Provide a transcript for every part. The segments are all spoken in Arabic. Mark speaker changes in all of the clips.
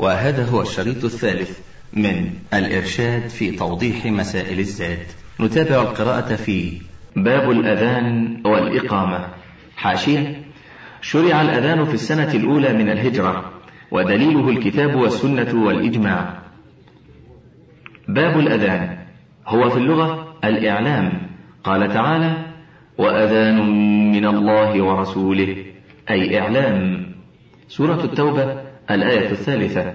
Speaker 1: وهذا هو الشريط الثالث من الإرشاد في توضيح مسائل الزاد نتابع القراءة في باب الأذان والإقامة. حاشية. شرع الأذان في السنة الأولى من الهجرة ودليله الكتاب والسنة والإجماع. باب الأذان هو في اللغة الإعلام. قال تعالى وأذان من الله ورسوله أي إعلام. سورة التوبة الآية الثالثة.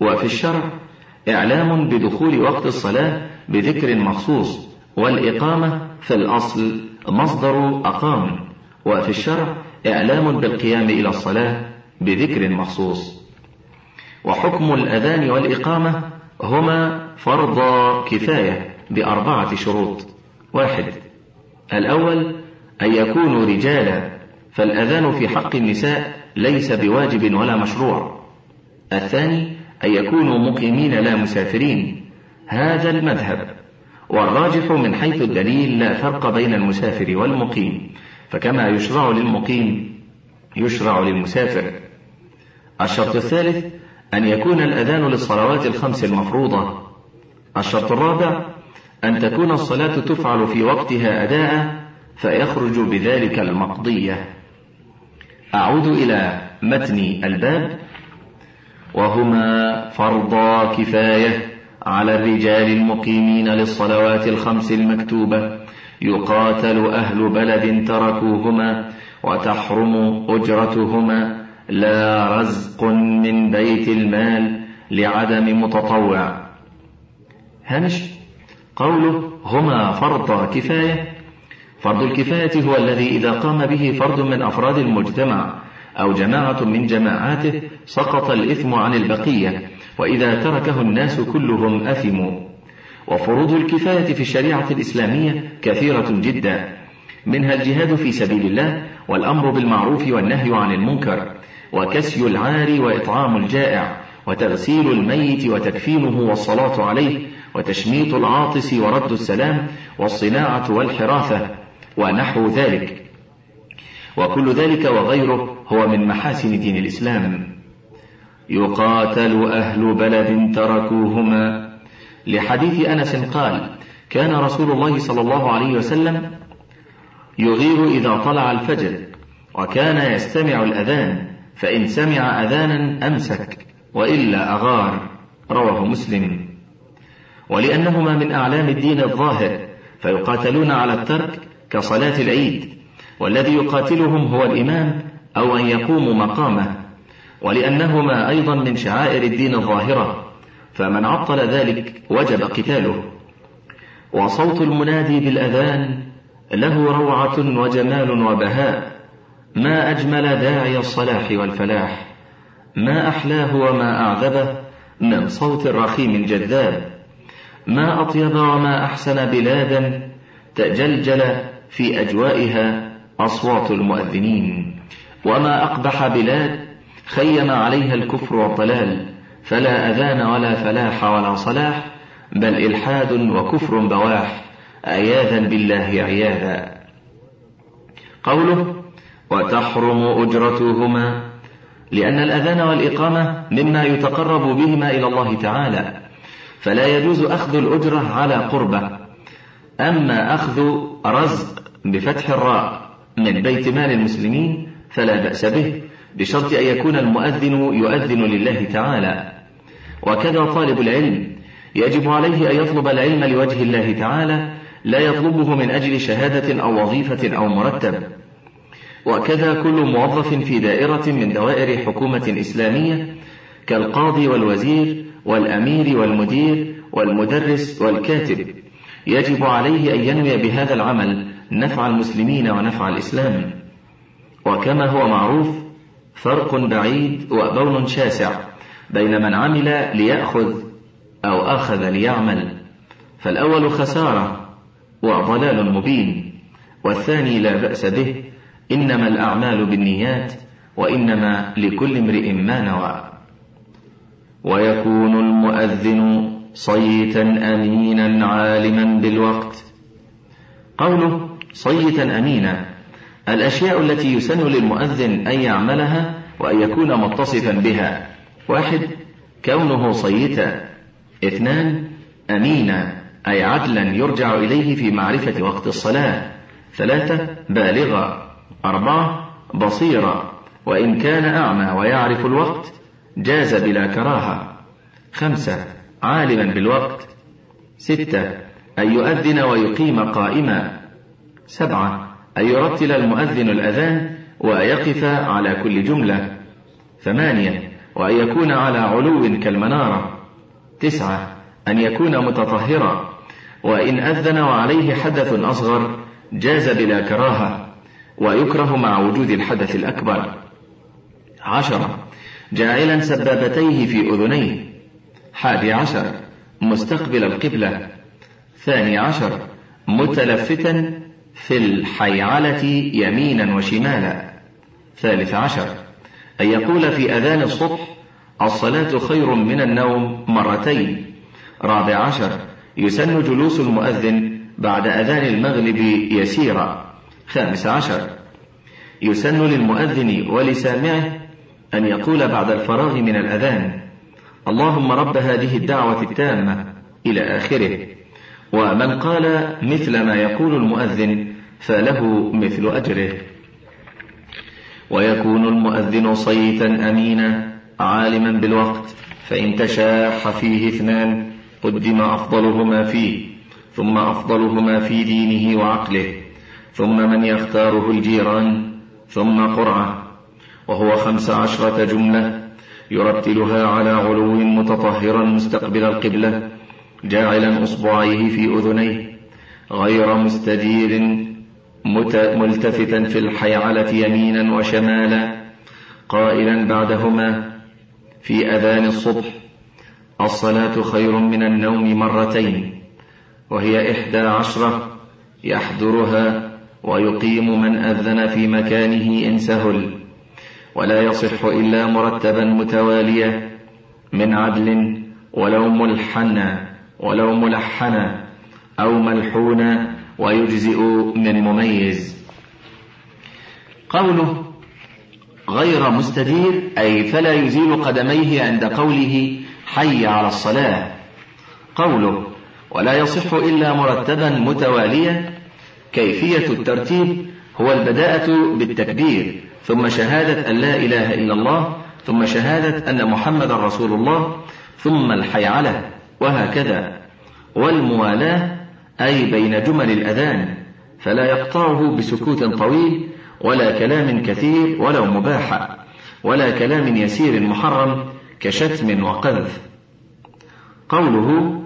Speaker 1: وفي الشرع إعلام بدخول وقت الصلاة بذكر مخصوص والإقامة في الأصل مصدر أقام. وفي الشرع إعلام بالقيام إلى الصلاة بذكر مخصوص. وحكم الأذان والإقامة هما فرض كفاية بأربعة شروط. واحد الأول أن يكونوا رجالا فالأذان في حق النساء ليس بواجب ولا مشروع. الثاني أن يكونوا مقيمين لا مسافرين. هذا المذهب. والراجح من حيث الدليل لا فرق بين المسافر والمقيم. فكما يشرع للمقيم يشرع للمسافر. الشرط الثالث أن يكون الأذان للصلوات الخمس المفروضة. الشرط الرابع أن تكون الصلاة تفعل في وقتها أداء فيخرج بذلك المقضية. أعود إلى متن الباب وهما فرضا كفاية على الرجال المقيمين للصلوات الخمس المكتوبة. يقاتل أهل بلد تركوهما وتحرم أجرتهما. لا رزق من بيت المال لعدم متطوع. هامش قوله هما فرض كفاية فرض الكفاية هو الذي إذا قام به فرد من أفراد المجتمع أو جماعة من جماعاته سقط الإثم عن البقية وإذا تركه الناس كلهم أثموا. وفروض الكفاية في الشريعة الإسلامية كثيرة جدا. منها الجهاد في سبيل الله والأمر بالمعروف والنهي عن المنكر وكسي العار وإطعام الجائع وتغسيل الميت وتكفينه والصلاة عليه وتشميط العاطس ورد السلام والصناعة والحراثة ونحو ذلك. وكل ذلك وغيره هو من محاسن دين الإسلام. يقاتل أهل بلد تركوهما. لحديث أنس قال كان رسول الله صلى الله عليه وسلم يغير إذا طلع الفجر وكان يستمع الأذان فإن سمع أذانا أمسك وإلا أغار. رواه مسلم. ولأنهما من أعلام الدين الظاهر فيقاتلون على الترك كصلاة العيد والذي يقاتلهم هو الإمام أو أن يقوموا مقامه ولأنهما أيضا من شعائر الدين الظاهرة فمن عطل ذلك وجب قتاله. وصوت المنادي بالأذان له روعة وجمال وبهاء ما أجمل داعي الصلاح والفلاح ما أحلاه وما أعذبه من صوت الرخيم الجذاب ما أطيب وما أحسن بلادا تجلجل في أجوائها أصوات المؤذنين. وما أقبح بلاد خيم عليها الكفر والضلال فلا أذان ولا فلاح ولا صلاح بل إلحاد وكفر بواح عياذا بالله عياذا. قوله وتحرم أجرتهما لأن الأذان والإقامة مما يتقرب بهما إلى الله تعالى فلا يجوز أخذ الأجرة على قربة. أما أخذ رزق بفتح الراء من بيت مال المسلمين فلا بأس به بشرط أن يكون المؤذن يؤذن لله تعالى. وكذا طالب العلم يجب عليه أن يطلب العلم لوجه الله تعالى لا يطلبه من أجل شهادة أو وظيفة أو مرتب. وكذا كل موظف في دائرة من دوائر حكومة إسلامية كالقاضي والوزير والأمير والمدير والمدرس والكاتب يجب عليه أن ينوي بهذا العمل نفع المسلمين ونفع الإسلام. وكما هو معروف فرق بعيد وبون شاسع بين من عمل ليأخذ أو أخذ ليعمل. فالأول خسارة وضلال مبين والثاني لا بأس به إنما الأعمال بالنيات وإنما لكل امرئ ما نوى. ويكون المؤذن صيتا أمينا عالما بالوقت. قوله صيتا أمينا. الأشياء التي يسن للمؤذن أن يعملها وأن يكون متصفا بها. واحد كونه صيتا. اثنان أمينا أي عدلا يرجع إليه في معرفة وقت الصلاة. ثلاثة بالغا. أربعة بصيرا. وإن كان أعمى ويعرف الوقت جاز بلا كراهة. خمسة عالما بالوقت. ستة أن يؤذن ويقيم قائما. سبعة أن يرتل المؤذن الأذان ويقف على كل جملة. ثمانية وأن يكون على علو كالمنارة. تسعة أن يكون متطهرا. وإن أذن وعليه حدث أصغر جاز بلا كراهة. ويكره مع وجود الحدث الأكبر. عشرة جاعلا سبابتيه في أذنيه. حادي عشر مستقبل القبلة. ثاني عشر متلفتا في الحيعلة يمينا وشمالا. ثالث عشر. أن يقول في أذان الصبح الصلاة خير من النوم مرتين. رابع عشر. يسن جلوس المؤذن بعد أذان المغرب يسيرا. خامس عشر. يسن للمؤذن ولسامعه أن يقول بعد الفراغ من الأذان اللهم رب هذه الدعوة التامة إلى آخره. ومن قال مثل ما يقول المؤذن فله مثل أجره. ويكون المؤذن صيتا أمينا عالما بالوقت فإن تشاح فيه اثنان قدم أفضلهما فيه ثم أفضلهما في دينه وعقله ثم من يختاره الجيران ثم قرعة وهو خمس عشرة جملة يرتلها على علو متطهرا مستقبل القبلة جاعلا أصبعيه في أذنيه غير مستدير ملتفتا في الحيعلة يمينا وشمالا قائلا بعدهما في أذان الصبح الصلاة خير من النوم مرتين وهي إحدى عشرة يحضرها ويقيم من أذن في مكانه إن سهل ولا يصح إلا مرتبا متواليا من عدل ولو ملحنا ولو ملحنا أو ملحونا ويجزئ من مميز. قوله غير مستدير أي فلا يزيل قدميه عند قوله حي على الصلاة. قوله ولا يصح إلا مرتبا متواليا. كيفية الترتيب هو البداءة بالتكبير ثم شهادة أن لا إله إلا الله ثم شهادة أن محمد رسول الله ثم الحيعلة وهكذا. والموالاة أي بين جمل الأذان فلا يقطعه بسكوت طويل ولا كلام كثير ولو مباح ولا كلام يسير محرم كشتم وقذف. قوله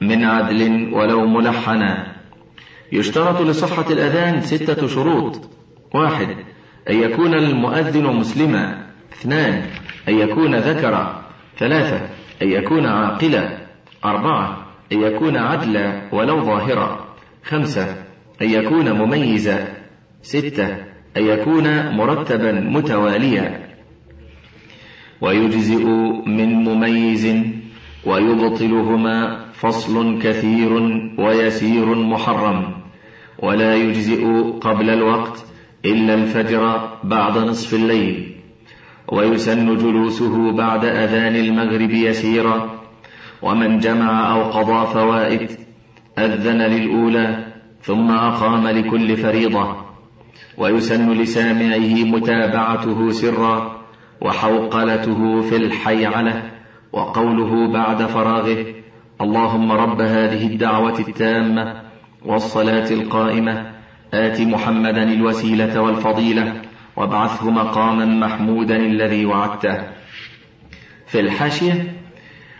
Speaker 1: من عدل ولو ملحنا يشترط لصحة الأذان ستة شروط. واحد أن يكون المؤذن مسلما. اثنان أن يكون ذكرا. ثلاثة أن يكون عاقلا. أربعة أن يكون عدلا ولو ظاهرا. خمسة أن يكون مميزا. ستة أن يكون مرتبا متواليا. ويجزئ من مميز ويبطلهما فصل كثير ويسير محرم. ولا يجزئ قبل الوقت إلا الفجر بعد نصف الليل. ويسن جلوسه بعد أذان المغرب يسيرا. ومن جمع أو قضى فوائد أذن للأولى ثم أقام لكل فريضة. ويسن لسامعه متابعته سرا وحوقلته في الحيعلة وقوله بعد فراغه اللهم رب هذه الدعوة التامة والصلاة القائمة آت محمدا الوسيلة والفضيلة وابعثه مقاما محمودا الذي وعدته. في الحاشية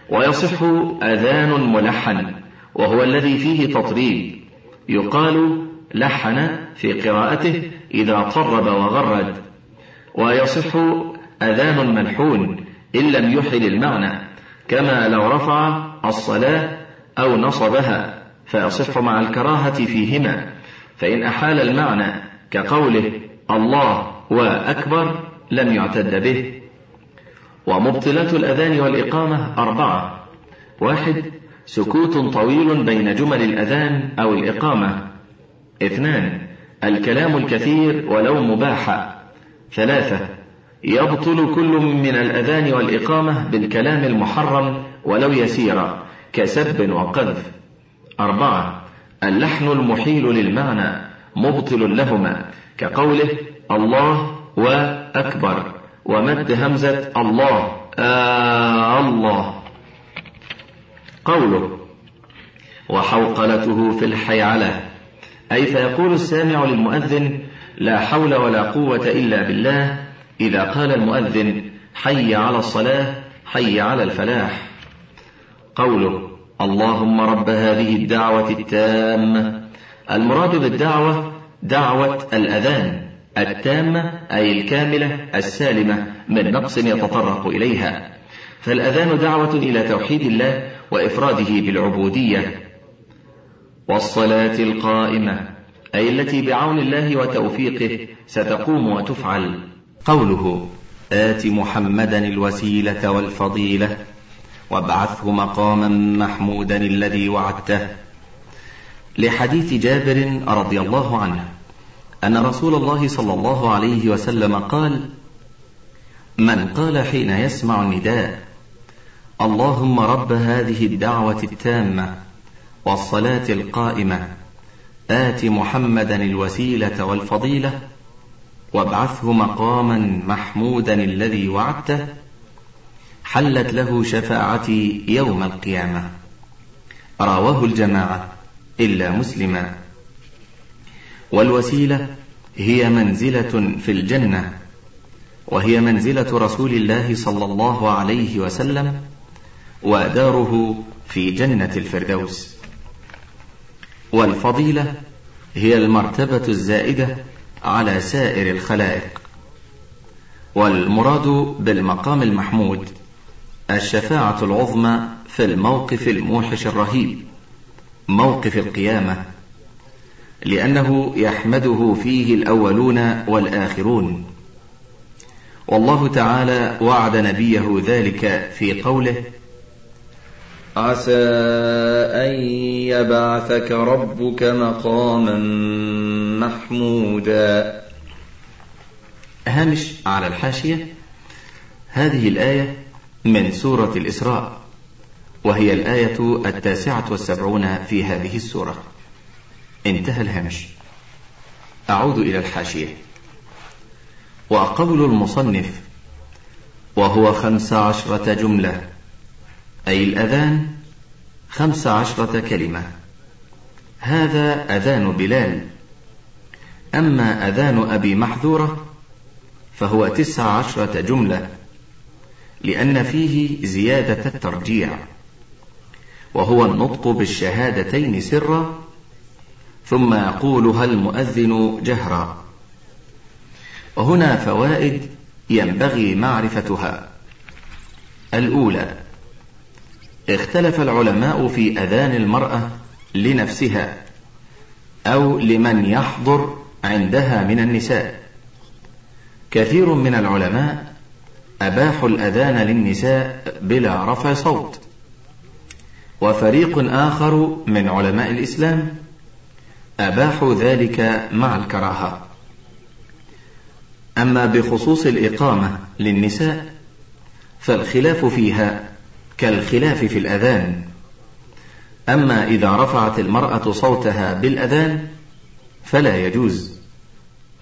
Speaker 1: ويصح أذان ملحن وهو الذي فيه تطريب يقال لحن في قراءته إذا طرب وغرد. ويصح أذان ملحون إن لم يحل المعنى كما لو رفع الصلاة أو نصبها فيصح مع الكراهة فيهما. فإن أحال المعنى كقوله الله وأكبر لم يعتد به. ومبطلات الأذان والإقامة أربعة. واحد سكوت طويل بين جمل الأذان أو الإقامة. اثنان الكلام الكثير ولو مباحا ثلاثة يبطل كل من الأذان والإقامة بالكلام المحرم ولو يسيرا كسب وقذف. أربعة اللحن المحيل للمعنى مبطل لهما كقوله الله وأكبر. ومد همزة الله. آه الله. قوله. وحوقلته في الحيعلة. أي فيقول السامع للمؤذن لا حول ولا قوة إلا بالله إذا قال المؤذن حي على الصلاة حي على الفلاح. قوله. اللهم رب هذه الدعوة التامة. المراد بالدعوة دعوة الأذان. التامة أي الكاملة السالمة من نقص يتطرق إليها. فالأذان دعوة إلى توحيد الله وإفراده بالعبودية. والصلاة القائمة أي التي بعون الله وتوفيقه ستقوم وتفعل.
Speaker 2: قوله آت محمدا الوسيلة والفضيلة وابعثه مقاما محمودا الذي وعدته. لحديث جابر رضي الله عنه. أن رسول الله صلى الله عليه وسلم قال من قال حين يسمع النداء اللهم رب هذه الدعوة التامة والصلاة القائمة آت محمدا الوسيلة والفضيلة وابعثه مقاما محمودا الذي وعدته حلت له شفاعتي يوم القيامة. رواه الجماعة إلا مسلما. والوسيلة هي منزلة في الجنة وهي منزلة رسول الله صلى الله عليه وسلم وداره في جنة الفردوس. والفضيلة هي المرتبة الزائدة على سائر الخلائق. والمراد بالمقام المحمود الشفاعة العظمى في الموقف الموحش الرهيب موقف القيامة. لأنه يحمده فيه الأولون والآخرون. والله تعالى وعد نبيه ذلك في قوله
Speaker 3: عسى أن يبعثك ربك مقاما محمودا.
Speaker 2: هامش على الحاشية هذه الآية من سورة الإسراء وهي الآية التاسعة والسبعون في هذه السورة. انتهى الهامش أعود إلى الحاشية. وقول المصنف وهو خمس عشرة جملة أي الأذان خمس عشرة كلمة. هذا أذان بلال. أما أذان أبي محذورة فهو تسع عشرة جملة لأن فيه زيادة الترجيع. وهو النطق بالشهادتين سرا ثم يقولها المؤذن جهرا. وهنا فوائد ينبغي معرفتها. الأولى اختلف العلماء في أذان المرأة لنفسها أو لمن يحضر عندها من النساء. كثير من العلماء أباحوا الأذان للنساء بلا رفع صوت. وفريق آخر من علماء الإسلام أباحوا ذلك مع الكراهة. أما بخصوص الإقامة للنساء فالخلاف فيها كالخلاف في الأذان. أما إذا رفعت المرأة صوتها بالأذان فلا يجوز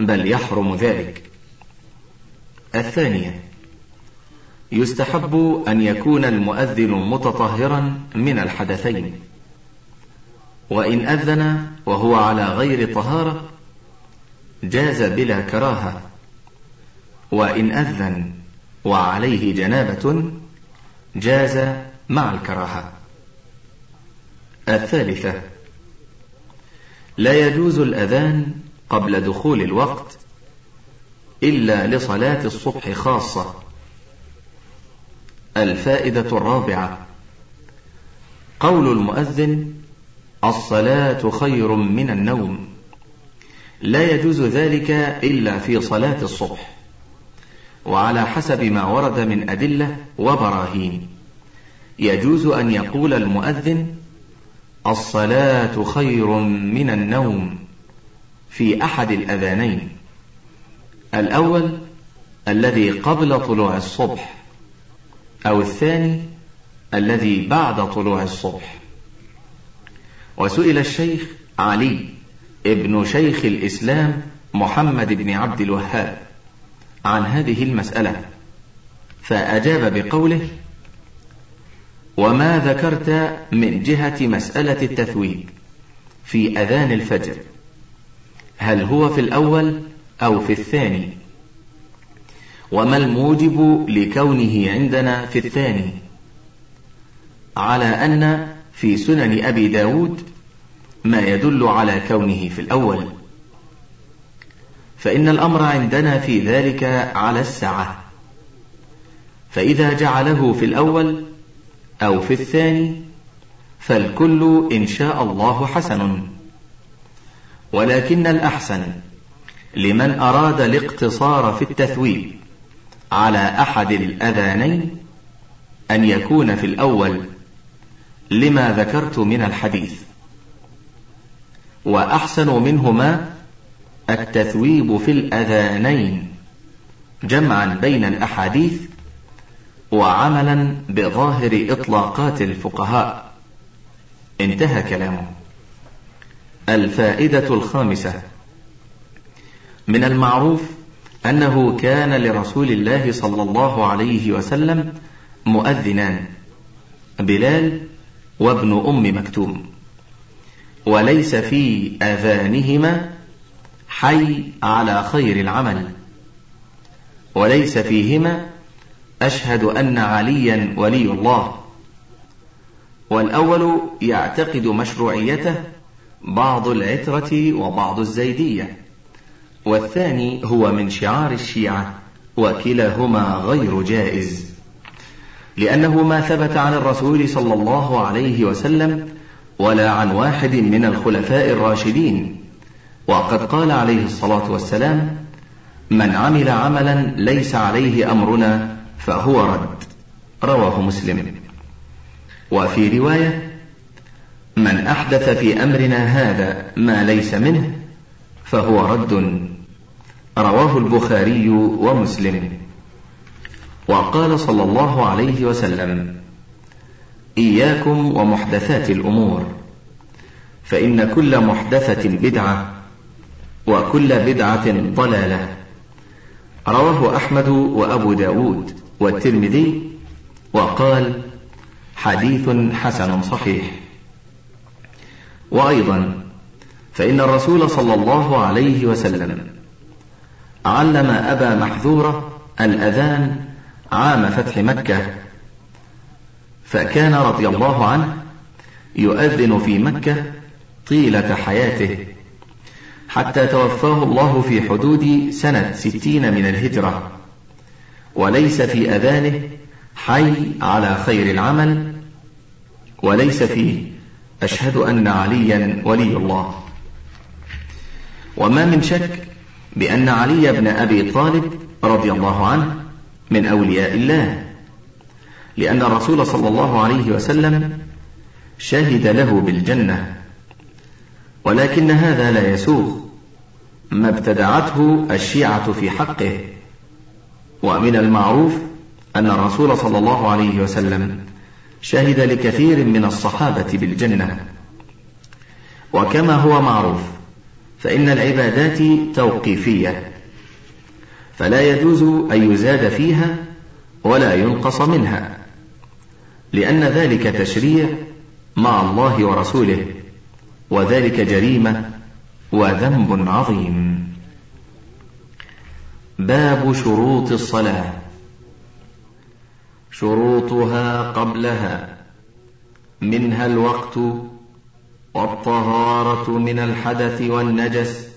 Speaker 2: بل يحرم ذلك. الثانية يستحب أن يكون المؤذن متطهرا من الحدثين. وإن أذن وهو على غير طهارة جاز بلا كراهة. وإن أذن وعليه جنابة جاز مع الكراهة. الثالثة لا يجوز الأذان قبل دخول الوقت إلا لصلاة الصبح خاصة. الفائدة الرابعة قول المؤذن الصلاة خير من النوم. لا يجوز ذلك إلا في صلاة الصبح. وعلى حسب ما ورد من أدلة وبراهين يجوز أن يقول المؤذن الصلاة خير من النوم في أحد الأذانين. الأول الذي قبل طلوع الصبح أو الثاني الذي بعد طلوع الصبح. وسئل الشيخ علي ابن شيخ الإسلام محمد بن عبد الوهاب عن هذه المسألة فأجاب بقوله وما ذكرت من جهة مسألة التثويب في أذان الفجر هل هو في الأول أو في الثاني؟ وما الموجب لكونه عندنا في الثاني؟ على أن في سنن أبي داود ما يدل على كونه في الأول. فإن الأمر عندنا في ذلك على السعة فإذا جعله في الأول أو في الثاني فالكل إن شاء الله حسن. ولكن الأحسن لمن أراد الاقتصار في التثويب على أحد الأذانين أن يكون في الأول. لما ذكرت من الحديث. وأحسن منهما التثويب في الأذانين جمعا بين الأحاديث وعملا بظاهر إطلاقات الفقهاء. انتهى كلامه. الفائدة الخامسة. من المعروف أنه كان لرسول الله صلى الله عليه وسلم مؤذنان. بلال وابن أم مكتوم. وليس في أذانهما حي على خير العمل. وليس فيهما أشهد أن عليا ولي الله. والأول يعتقد مشروعيته بعض العترة وبعض الزيدية. والثاني هو من شعار الشيعة وكلاهما غير جائز. لأنه ما ثبت عن الرسول صلى الله عليه وسلم ولا عن واحد من الخلفاء الراشدين. وقد قال عليه الصلاة والسلام من عمل عملا ليس عليه أمرنا فهو رد. رواه مسلم. وفي رواية من أحدث في أمرنا هذا ما ليس منه فهو رد. رواه البخاري ومسلم. وقال صلى الله عليه وسلم إياكم ومحدثات الأمور فإن كل محدثة بدعة وكل بدعة ضلالة. رواه أحمد وأبو داود والترمذي وقال حديث حسن صحيح. وأيضا فإن الرسول صلى الله عليه وسلم علم أبا محذورة الأذان عام فتح مكة فكان رضي الله عنه يؤذن في مكة طيلة حياته حتى توفاه الله في حدود سنة ستين من الهجرة وليس في أذانه حي على خير العمل وليس فيه أشهد أن عليا ولي الله. وما من شك بأن علي بن أبي طالب رضي الله عنه من أولياء الله. لأن الرسول صلى الله عليه وسلم شهد له بالجنة ولكن هذا لا يسوغ. ما ابتدعته الشيعة في حقه ومن المعروف أن الرسول صلى الله عليه وسلم شهد لكثير من الصحابة بالجنة. وكما هو معروف فإن العبادات توقيفية. فلا يجوز أن يزاد فيها ولا ينقص منها لأن ذلك تشريع مع الله ورسوله وذلك جريمة وذنب عظيم. باب شروط الصلاة. شروطها قبلها منها الوقت والطهارة من الحدث والنجس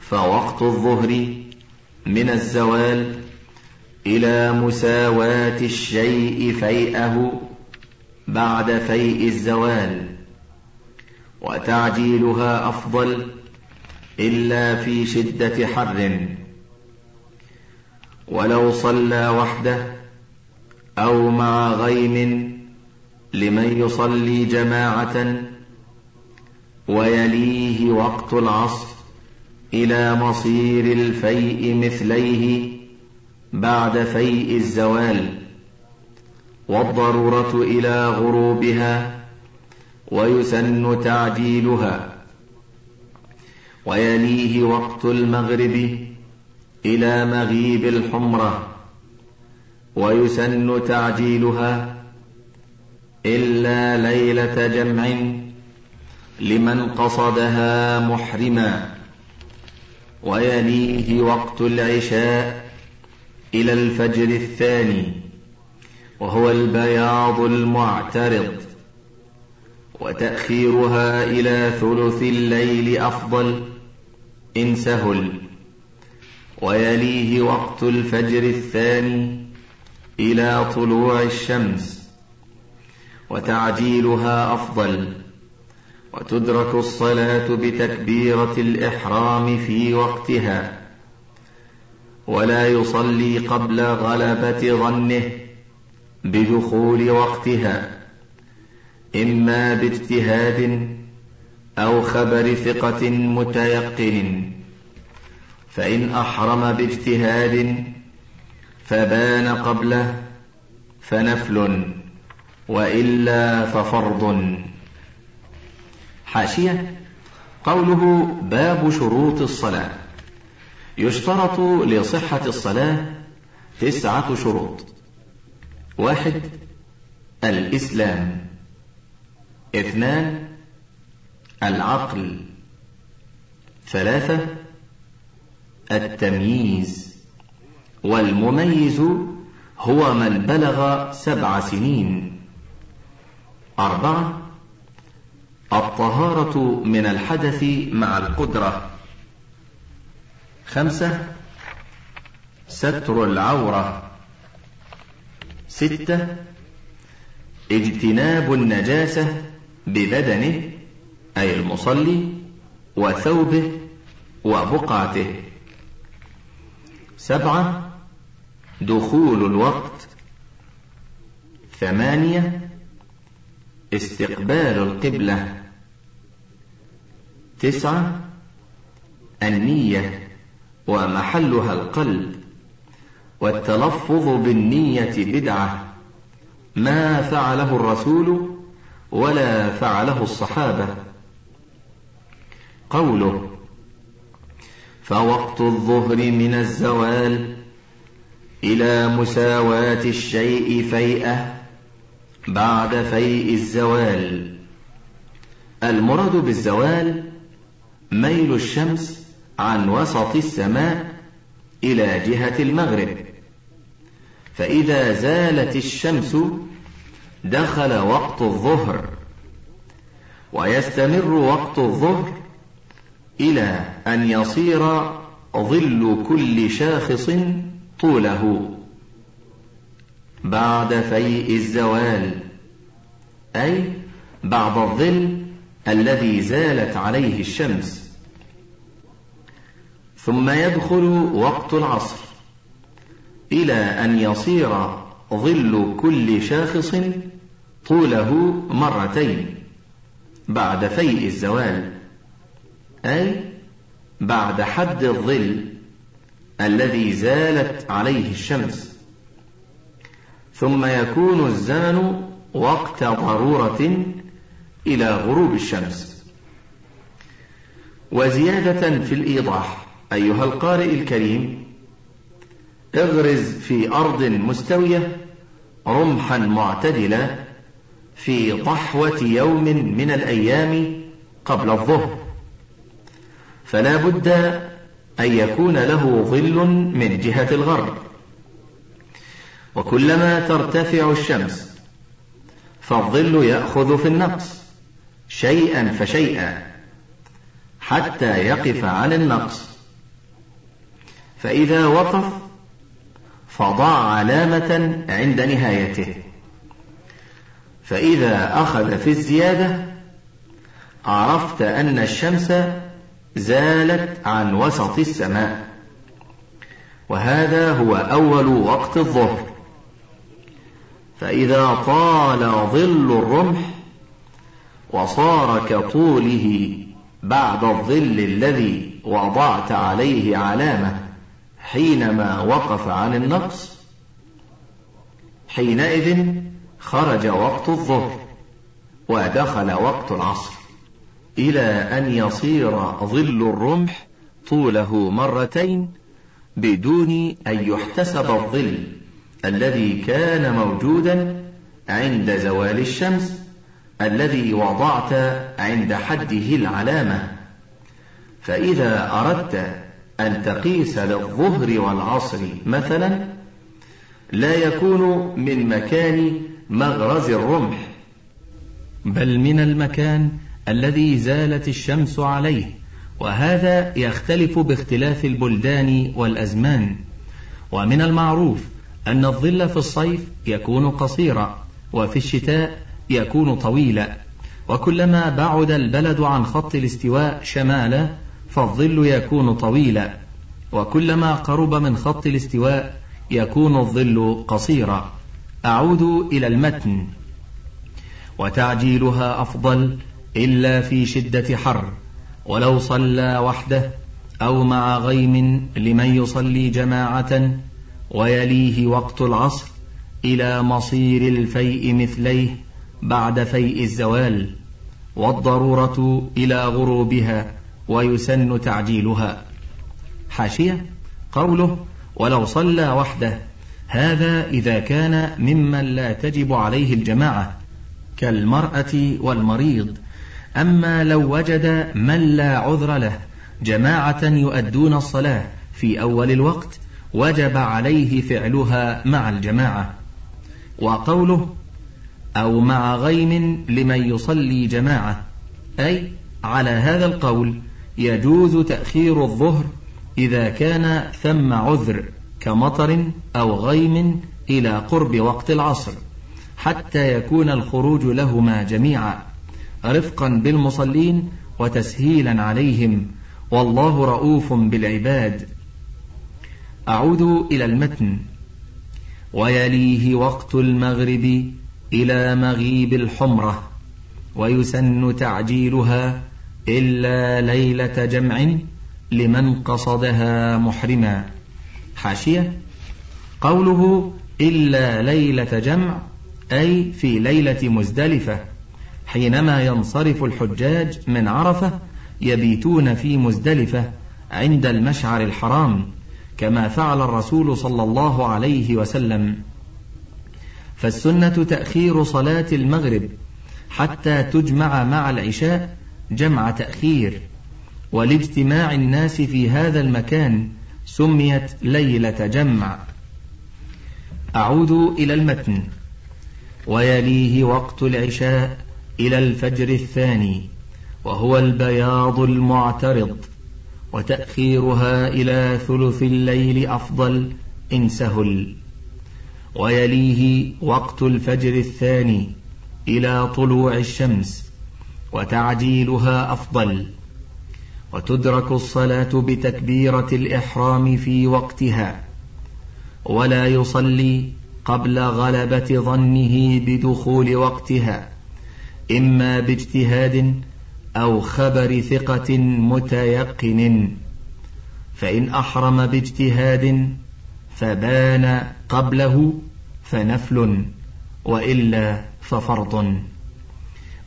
Speaker 2: فوقت الظهر من الزوال إلى مساواة الشيء فيئه بعد فيء الزوال وتعجيلها أفضل إلا في شدة حر. ولو صلى وحده أو مع غيم لمن يصلي جماعة ويليه وقت العصر إلى مصير الفيء مثليه
Speaker 1: بعد فيء الزوال والضرورة إلى غروبها ويسن تعجيلها. ويليه وقت المغرب إلى مغيب الحمرة ويسن تعجيلها إلا ليلة جمع لمن قصدها محرما. ويليه وقت العشاء إلى الفجر الثاني وهو البياض المعترض وتأخيرها إلى ثلث الليل أفضل إن سهل. ويليه وقت الفجر الثاني إلى طلوع الشمس وتعجيلها أفضل. وتدرك الصلاة بتكبيرة الإحرام في وقتها. ولا يصلي قبل غلبة ظنه بدخول وقتها. إما باجتهاد أو خبر ثقة متيقن. فإن أحرم باجتهاد فبان قبله فنفل وإلا ففرض. حاشية. قوله باب شروط الصلاة. يشترط لصحة الصلاة تسعة شروط. واحد الإسلام. اثنان العقل. ثلاثة التمييز. والمميز هو من بلغ سبع سنين. أربعة الطهارة من الحدث مع القدرة. خمسة ستر العورة. ستة اجتناب النجاسة ببدنه أي المصلي وثوبه وبقعته. سبعة دخول الوقت. ثمانية استقبال القبلة. تسعة النية ومحلها القلب والتلفظ بالنية بدعة. ما فعله الرسول ولا فعله الصحابة. قوله فوقت الظهر من الزوال إلى مساواة الشيء فيئة. بعد فيء الزوال. المراد بالزوال ميل الشمس عن وسط السماء إلى جهة المغرب. فإذا زالت الشمس دخل وقت الظهر ويستمر وقت الظهر إلى أن يصير ظل كل شاخص طوله. بعد فيء الزوال أي بعد الظل الذي زالت عليه الشمس. ثم يدخل وقت العصر إلى أن يصير ظل كل شاخص طوله مرتين بعد فيء الزوال أي بعد حد الظل الذي زالت عليه الشمس. ثم يكون الزمن وقت ضرورة إلى غروب الشمس. وزيادة في الإيضاح أيها القارئ الكريم اغرز في أرض مستوية رمحا معتدلا في ضحوة يوم من الأيام قبل الظهر. فلا بد أن يكون له ظل من جهة الغرب. وكلما ترتفع الشمس فالظل يأخذ في النقص شيئا فشيئا حتى يقف عن النقص. فإذا وقف فضع علامة عند نهايته. فإذا أخذ في الزيادة عرفت أن الشمس زالت عن وسط السماء. وهذا هو أول وقت الظهر. فإذا طال ظل الرمح وصار كطوله بعد الظل الذي وضعت عليه علامة
Speaker 2: حينما وقف عن النقص حينئذ خرج وقت الظهر ودخل وقت العصر إلى أن يصير ظل الرمح طوله مرتين بدون أن يحتسب الظل. الذي كان موجودا عند زوال الشمس الذي وضعت عند حده العلامة. فإذا أردت أن تقيس للظهر والعصر مثلا لا يكون من مكان مغرز الرمح
Speaker 4: بل من المكان الذي زالت الشمس عليه. وهذا يختلف باختلاف البلدان والأزمان. ومن المعروف أن الظل في الصيف يكون قصيرا وفي الشتاء يكون طويلا. وكلما بعد البلد عن خط الاستواء شمالا فالظل يكون طويلا. وكلما قرب من خط الاستواء يكون الظل قصيرا. أعود إلى المتن. وتعجيلها أفضل إلا في شدة حر. ولو صلى وحده أو مع غيم لمن يصلي جماعة ويليه وقت العصر إلى مصير الفيء مثليه بعد فيء الزوال والضرورة إلى غروبها ويسن تعجيلها. حاشية؟ قوله ولو صلى وحده هذا إذا كان ممن لا تجب عليه الجماعة كالمرأة والمريض. أما لو وجد من لا عذر له جماعة يؤدون الصلاة في أول الوقت وجب عليه فعلها مع الجماعة. وقوله أو مع غيم لمن يصلي جماعة أي على هذا القول يجوز تأخير الظهر إذا كان ثم عذر كمطر أو غيم إلى قرب وقت العصر حتى يكون الخروج لهما جميعا رفقا بالمصلين وتسهيلا عليهم والله رؤوف بالعباد. أعود إلى المتن. ويليه وقت المغرب إلى مغيب الحمرة ويسن تعجيلها إلا ليلة جمع لمن قصدها محرما. حاشية. قوله إلا ليلة جمع أي في ليلة مزدلفة حينما ينصرف الحجاج من عرفة يبيتون في مزدلفة عند المشعر الحرام. كما فعل الرسول صلى الله عليه وسلم. فالسنة تأخير صلاة المغرب حتى تجمع مع العشاء جمع تأخير ولاجتماع الناس في هذا المكان سميت ليلة جمع. أعود إلى المتن. ويليه وقت العشاء إلى الفجر الثاني وهو البياض المعترض. وتأخيرها إلى ثلث الليل أفضل إن سهل. ويليه وقت الفجر الثاني إلى طلوع الشمس وتعجيلها أفضل. وتدرك الصلاة بتكبيرة الإحرام في وقتها. ولا يصلي قبل غلبة ظنه بدخول وقتها إما باجتهاد أو خبر ثقة متيقن فإن أحرم باجتهاد فبان قبله فنفل وإلا ففرض.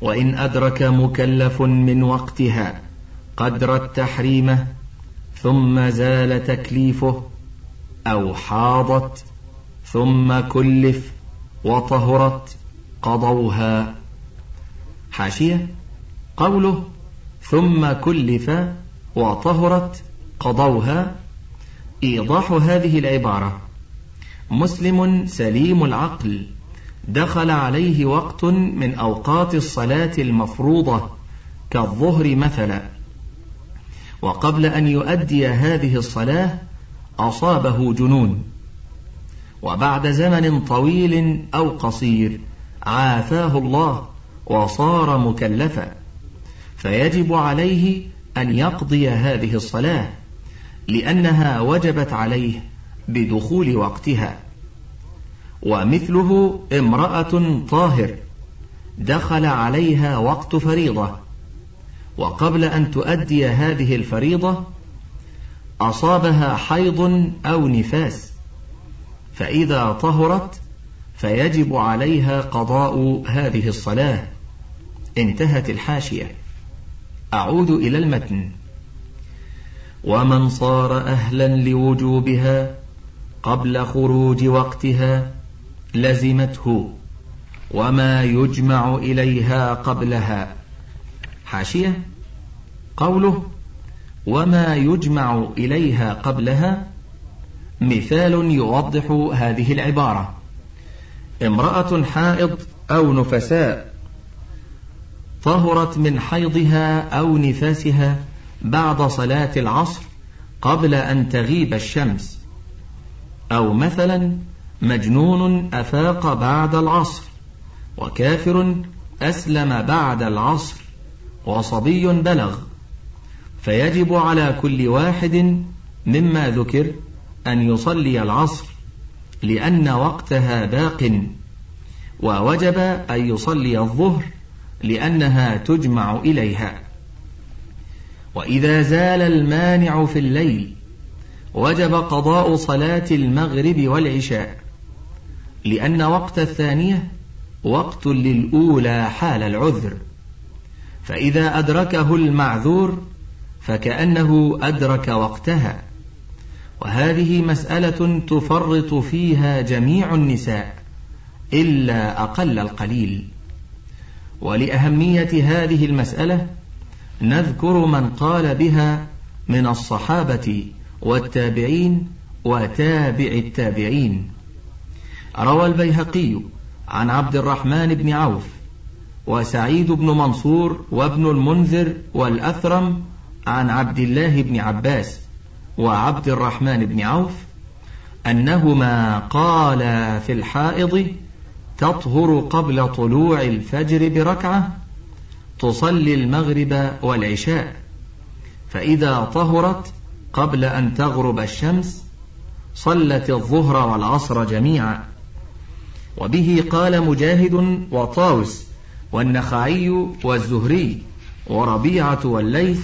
Speaker 4: وإن أدرك مكلف من وقتها قدر التحريم ثم زال تكليفه أو حاضت ثم كلف وطهرت قضوها. حاشية؟ قوله ثم كلف وطهرت قضوها إيضاح هذه العبارة. مسلم سليم العقل. دخل عليه وقت من أوقات الصلاة المفروضة كالظهر مثلا. وقبل أن يؤدي هذه الصلاة أصابه جنون. وبعد زمن طويل أو قصير عافاه الله وصار مكلفا. فيجب عليه أن يقضي هذه الصلاة لأنها وجبت عليه بدخول وقتها. ومثله امرأة طاهر دخل عليها وقت فريضة. وقبل أن تؤدي هذه الفريضة أصابها حيض أو نفاس. فإذا طهرت فيجب عليها قضاء هذه الصلاة. انتهت الحاشية. أعود إلى المتن. ومن صار أهلا لوجوبها قبل خروج وقتها لزمته وما يجمع إليها قبلها. حاشية؟ قوله وما يجمع إليها قبلها مثال يوضح هذه العبارة. امرأة حائض أو نفساء طهرت من حيضها أو نفاسها بعد صلاة العصر قبل أن تغيب الشمس. أو مثلا مجنون أفاق بعد العصر وكافر أسلم بعد العصر وصبي بلغ. فيجب على كل واحد مما ذكر أن يصلي العصر لأن وقتها باق ووجب أن يصلي الظهر. لأنها تجمع إليها. وإذا زال المانع في الليل وجب قضاء صلاة المغرب والعشاء لأن وقت الثانية وقت للأولى حال العذر. فإذا أدركه المعذور فكأنه أدرك وقتها. وهذه مسألة تفرط فيها جميع النساء إلا أقل القليل. ولأهمية هذه المسألة نذكر من قال بها من الصحابة والتابعين وتابع التابعين. روى البيهقي عن عبد الرحمن بن عوف وسعيد بن منصور وابن المنذر والأثرم عن عبد الله بن عباس وعبد الرحمن بن عوف أنهما قالا في الحائض تطهر قبل طلوع الفجر بركعة تصلي المغرب والعشاء. فإذا طهرت قبل أن تغرب الشمس صلت الظهر والعصر جميعا. وبه قال مجاهد وطاوس والنخعي والزهري وربيعة والليث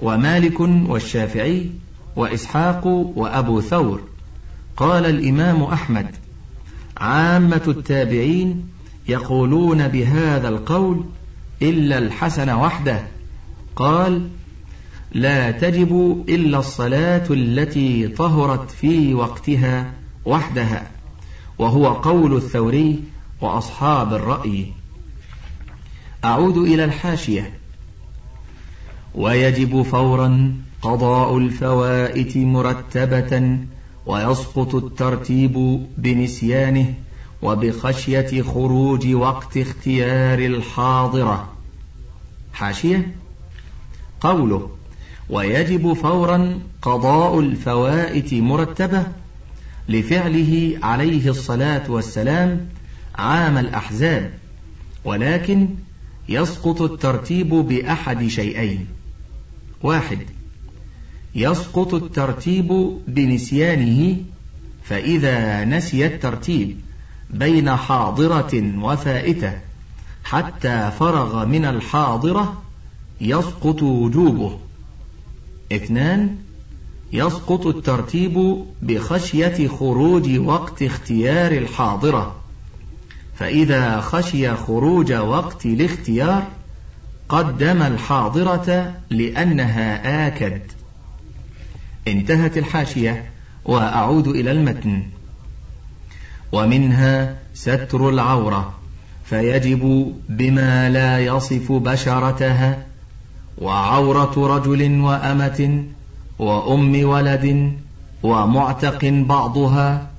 Speaker 4: ومالك والشافعي وإسحاق وأبو ثور. قال الإمام أحمد عامة التابعين يقولون بهذا القول إلا الحسن وحده. قال لا تجب إلا الصلاة التي طهرت في وقتها وحدها وهو قول الثوري وأصحاب الرأي. أعود إلى الحاشية. ويجب فورا قضاء الفوائت مرتبة ويسقط الترتيب بنسيانه وبخشية خروج وقت اختيار الحاضرة. حاشية. قوله ويجب فورا قضاء الفوائت مرتبة لفعله عليه الصلاة والسلام عام الأحزاب ولكن يسقط الترتيب بأحد شيئين. واحد. يسقط الترتيب بنسيانه فإذا نسي الترتيب بين حاضرة وفائتة حتى فرغ من الحاضرة يسقط وجوبه. اثنان يسقط الترتيب بخشية خروج وقت اختيار الحاضرة. فإذا خشي خروج وقت الاختيار قدم الحاضرة لأنها آكد. انتهت الحاشية وأعود إلى المتن. ومنها ستر العورة فيجب بما لا يصف بشرتها وعورة رجل وأمة وأم ولد ومعتق بعضها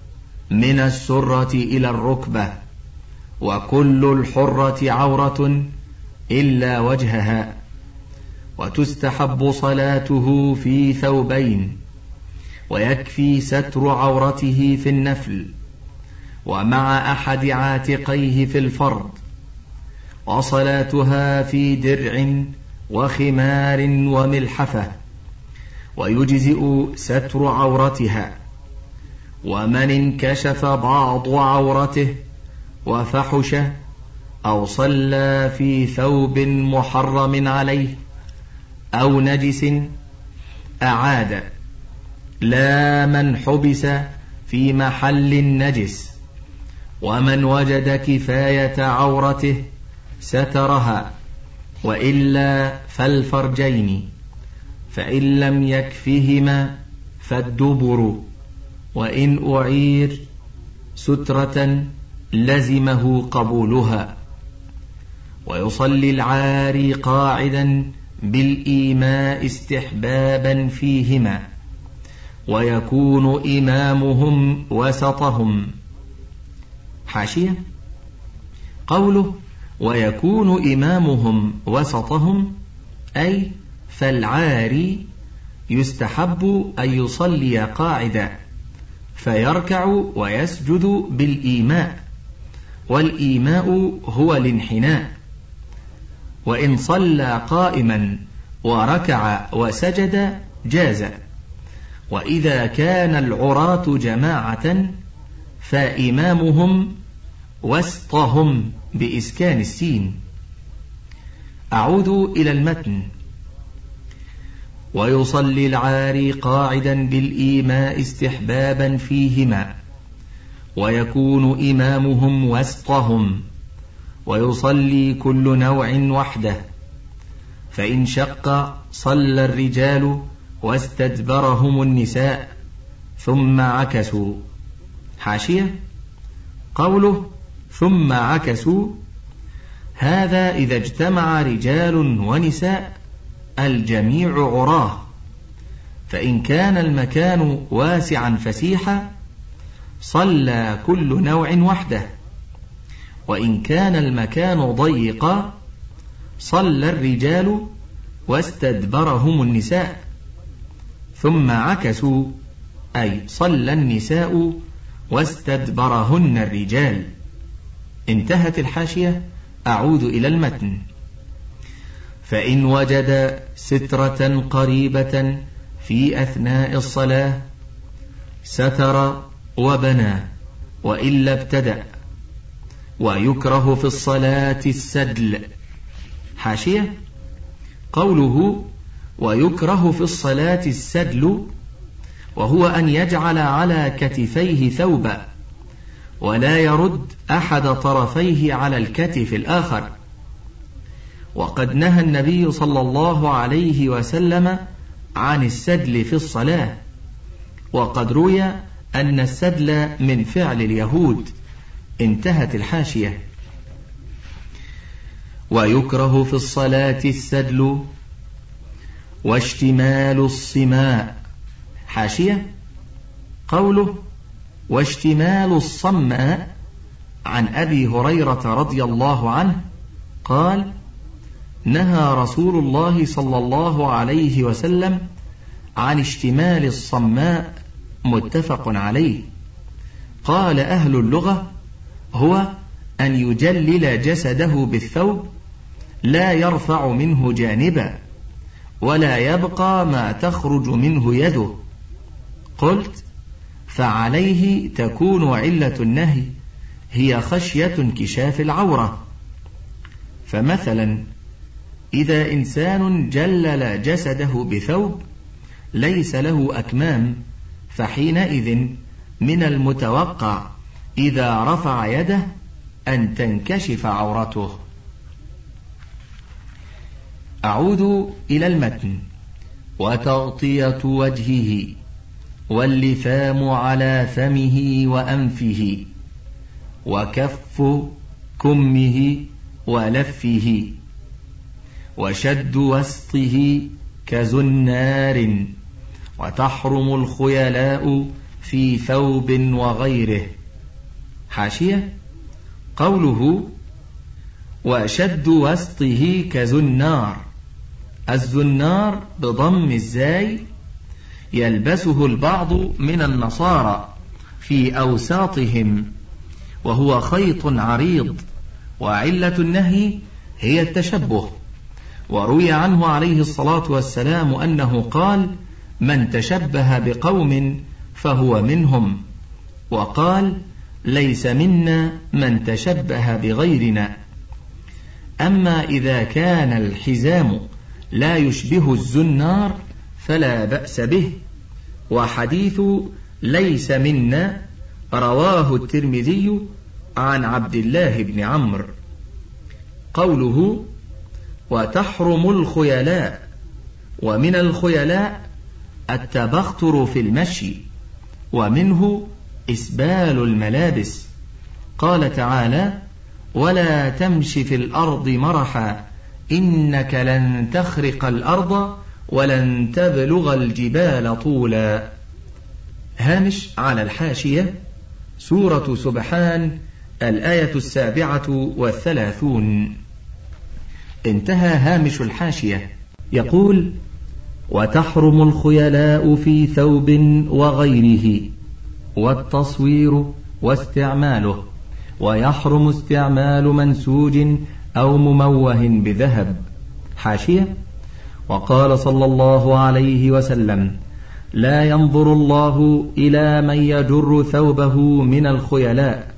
Speaker 4: من السرة إلى الركبة وكل الحرة عورة إلا وجهها. وتستحب صلاته في ثوبين ويكفي ستر عورته في النفل ومع أحد عاتقيه في الفرض وصلاتها في درع وخمار وملحفة ويجزئ ستر عورتها ومن انكشف بعض عورته وفحش أو صلى في ثوب محرم عليه أو نجس أعاد. لا من حبس في محل نجس ومن وجد كفاية عورته سترها وإلا فالفرجين فإن لم يكفهما فالدبر وإن أعير سترة لزمه قبولها. ويصلي العاري قاعدا بالإيماء استحبابا فيهما ويكون إمامهم وسطهم. حاشية؟ قوله ويكون إمامهم وسطهم أي فالعاري يستحب أن يصلي قاعدا فيركع ويسجد بالإيماء والإيماء هو الانحناء. وإن صلى قائما وركع وسجد جاز. وإذا كان العراة جماعة فإمامهم وسطهم بإسكان السين. أعود إلى المتن. ويصلي العاري قاعدا بالإيماء استحبابا فيهما. ويكون إمامهم وسطهم ويصلي كل نوع وحده. فإن شق صلى الرجال واستدبرهم النساء ثم عكسوا. حاشية؟ قوله ثم عكسوا. هذا إذا اجتمع رجال ونساء الجميع عراه. فإن كان المكان واسعا فسيحا صلى كل نوع وحده. وإن كان المكان ضيقا صلى الرجال واستدبرهم النساء ثم عكسوا أي صلى النساء واستدبرهن الرجال. انتهت الحاشية أعود إلى المتن. فإن وجد سترة قريبة في أثناء الصلاة ستر وبنى وإلا ابتدأ. ويكره في الصلاة السدل. حاشية؟ قوله ويكره في الصلاة السدل وهو أن يجعل على كتفيه ثوبا ولا يرد أحد طرفيه على الكتف الآخر. وقد نهى النبي صلى الله عليه وسلم عن السدل في الصلاة وقد روي أن السدل من فعل اليهود. انتهت الحاشية. ويكره في الصلاة السدل واشتمال الصماء. حاشية؟ قوله واشتمال الصماء عن أبي هريرة رضي الله عنه قال نهى رسول الله صلى الله عليه وسلم عن اشتمال الصماء متفق عليه. قال أهل اللغة هو أن يجلل جسده بالثوب لا يرفع منه جانبا ولا يبقى ما تخرج منه يده. قلت فعليه تكون علة النهي هي خشية انكشاف العورة. فمثلا إذا إنسان جلل جسده بثوب ليس له أكمام فحينئذ من المتوقع إذا رفع يده أن تنكشف عورته. أعود إلى المتن. وتغطية وجهه. واللثام على فمه وأنفه. وكف كمه ولفه. وشد وسطه كزنار. وتحرم الخيلاء في ثوب وغيره. حاشية. قوله وشد وسطه كزنار. الزنار بضم الزاي يلبسه البعض من النصارى في أوساطهم وهو خيط عريض وعلة النهي هي التشبه. وروي عنه عليه الصلاة والسلام أنه قال من تشبه بقوم فهو منهم وقال ليس منا من تشبه بغيرنا. أما إذا كان الحزام لا يشبه الزنار فلا بأس به. وحديث ليس منا رواه الترمذي عن عبد الله بن عمرو. قوله وتحرم الخيلاء ومن الخيلاء التبختر في المشي ومنه إسبال الملابس. قال تعالى ولا تمش في الأرض مرحا إنك لن تخرق الأرض ولن تبلغ الجبال طولا. هامش على الحاشية. سورة سبحان الآية السابعة والثلاثون. انتهى هامش الحاشية. يقول وتحرم الخيلاء في ثوب وغيره. والتصوير واستعماله ويحرم استعمال منسوج أو مموه بذهب. حاشية. وقال صلى الله عليه وسلم لا ينظر الله إلى من يجر ثوبه من الخيلاء.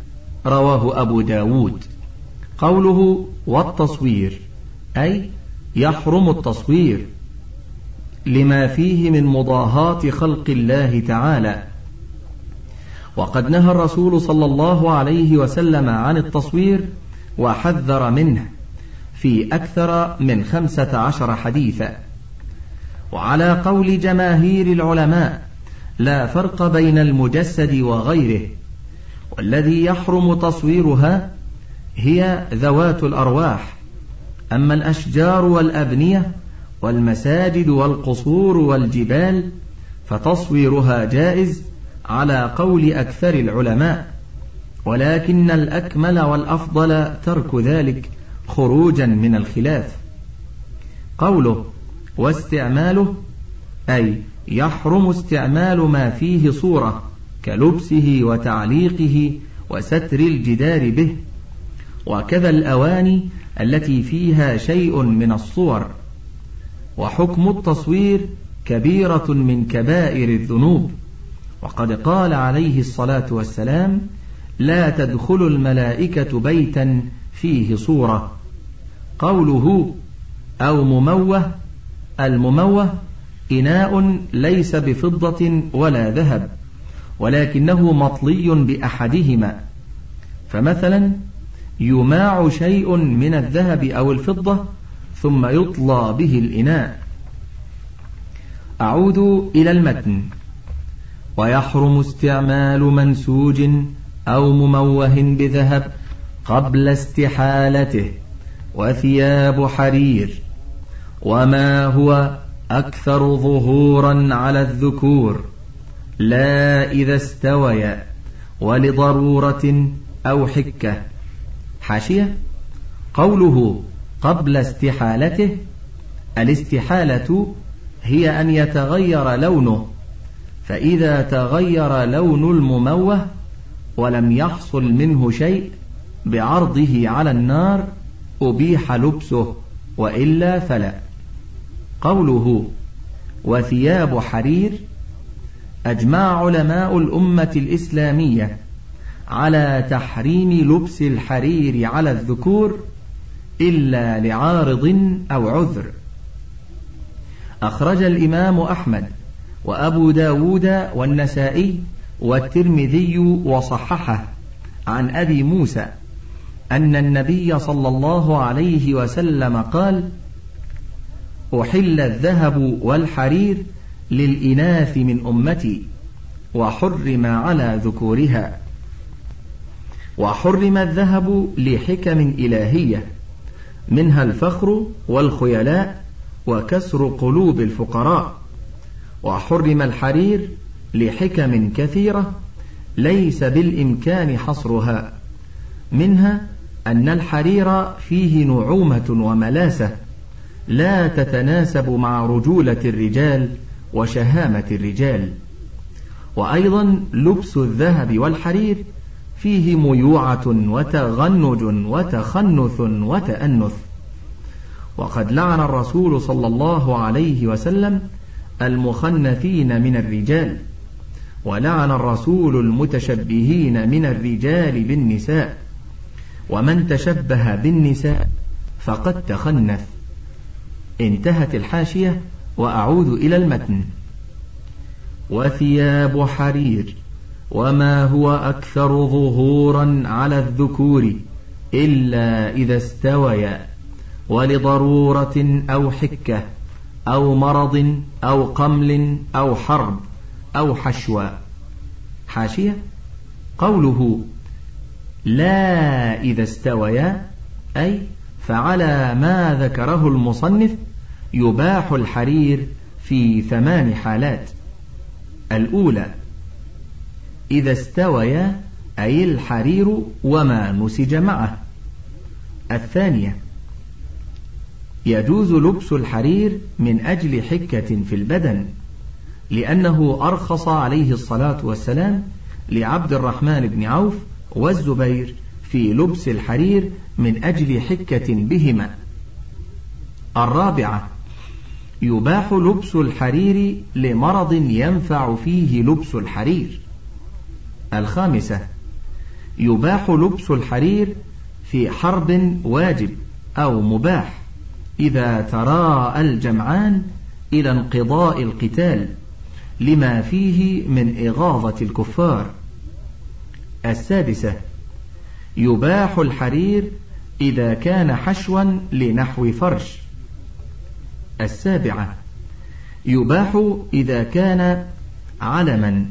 Speaker 4: رواه أبو داود. قوله والتصوير أي يحرم التصوير لما فيه من مضاهاة خلق الله تعالى. وقد نهى الرسول صلى الله عليه وسلم عن التصوير وحذر منه في أكثر من خمسة عشر حديثا. وعلى قول جماهير العلماء لا فرق بين المجسد وغيره والذي يحرم تصويرها هي ذوات الأرواح. أما الأشجار والأبنية والمساجد والقصور والجبال فتصويرها جائز على قول أكثر العلماء ولكن الأكمل والأفضل ترك ذلك خروجا من الخلاف. قوله واستعماله أي يحرم استعمال ما فيه صورة كلبسه وتعليقه وستر الجدار به. وكذا الأواني التي فيها شيء من الصور. وحكم التصوير كبيرة من كبائر الذنوب. وقد قال عليه الصلاة والسلام لا تدخل الملائكة بيتا فيه صورة. قوله أو مموه المموه إناء ليس بفضة ولا ذهب ولكنه مطلي بأحدهما. فمثلا يماع شيء من الذهب أو الفضة ثم يطلى به الإناء. أعود إلى المتن. ويحرم استعمال منسوج أو مموه بذهب قبل استحالته وثياب حرير وما هو أكثر ظهورا على الذكور لا إذا استويا ولضرورة أو حكة. حاشية. قوله قبل استحالته الاستحالة هي أن يتغير لونه. فإذا تغير لون المموه ولم يحصل منه شيء بعرضه على النار أبيح لبسه وإلا فلا. قوله وثياب حرير أجمع علماء الأمة الإسلامية على تحريم لبس الحرير على الذكور إلا لعارض أو عذر. أخرج الإمام أحمد وأبو داود والنسائي والترمذي وصححه عن أبي موسى أن النبي صلى الله عليه وسلم قال أحل الذهب والحرير للإناث من أمتي وحرم على ذكورها. وحرم الذهب لحكم إلهية منها الفخر والخيلاء وكسر قلوب الفقراء. وحرم الحرير لحكم كثيرة ليس بالإمكان حصرها منها أن الحرير فيه نعومة وملاسة لا تتناسب مع رجولة الرجال وشهامة الرجال وأيضا لبس الذهب والحرير فيه ميوعة وتغنج وتخنث وتأنث وقد لعن الرسول صلى الله عليه وسلم المخنثين من الرجال ولعن الرسول المتشبهين من الرجال بالنساء ومن تشبه بالنساء فقد تخنث. انتهت الحاشية وأعود إلى المتن. وثياب حرير وما هو أكثر ظهورا على الذكور إلا إذا استويا ولضرورة أو حكة. أو مرض أو قمل أو حرب أو حشوى حاشية؟ قوله لا إذا استويا أي فعلى ما ذكره المصنف يباح الحرير في ثمان حالات. الأولى إذا استويا أي الحرير وما نسج معه. الثانية يجوز لبس الحرير من أجل حكة في البدن لأنه أرخص عليه الصلاة والسلام لعبد الرحمن بن عوف والزبير في لبس الحرير من أجل حكة بهما. الرابعة يباح لبس الحرير لمرض ينفع فيه لبس الحرير. الخامسة يباح لبس الحرير في حرب واجب أو مباح. إذا تراءى الجمعان إلى انقضاء القتال لما فيه من إغاظة الكفار. السادسة يباح الحرير إذا كان حشوا لنحو فرش. السابعة يباح إذا كان علما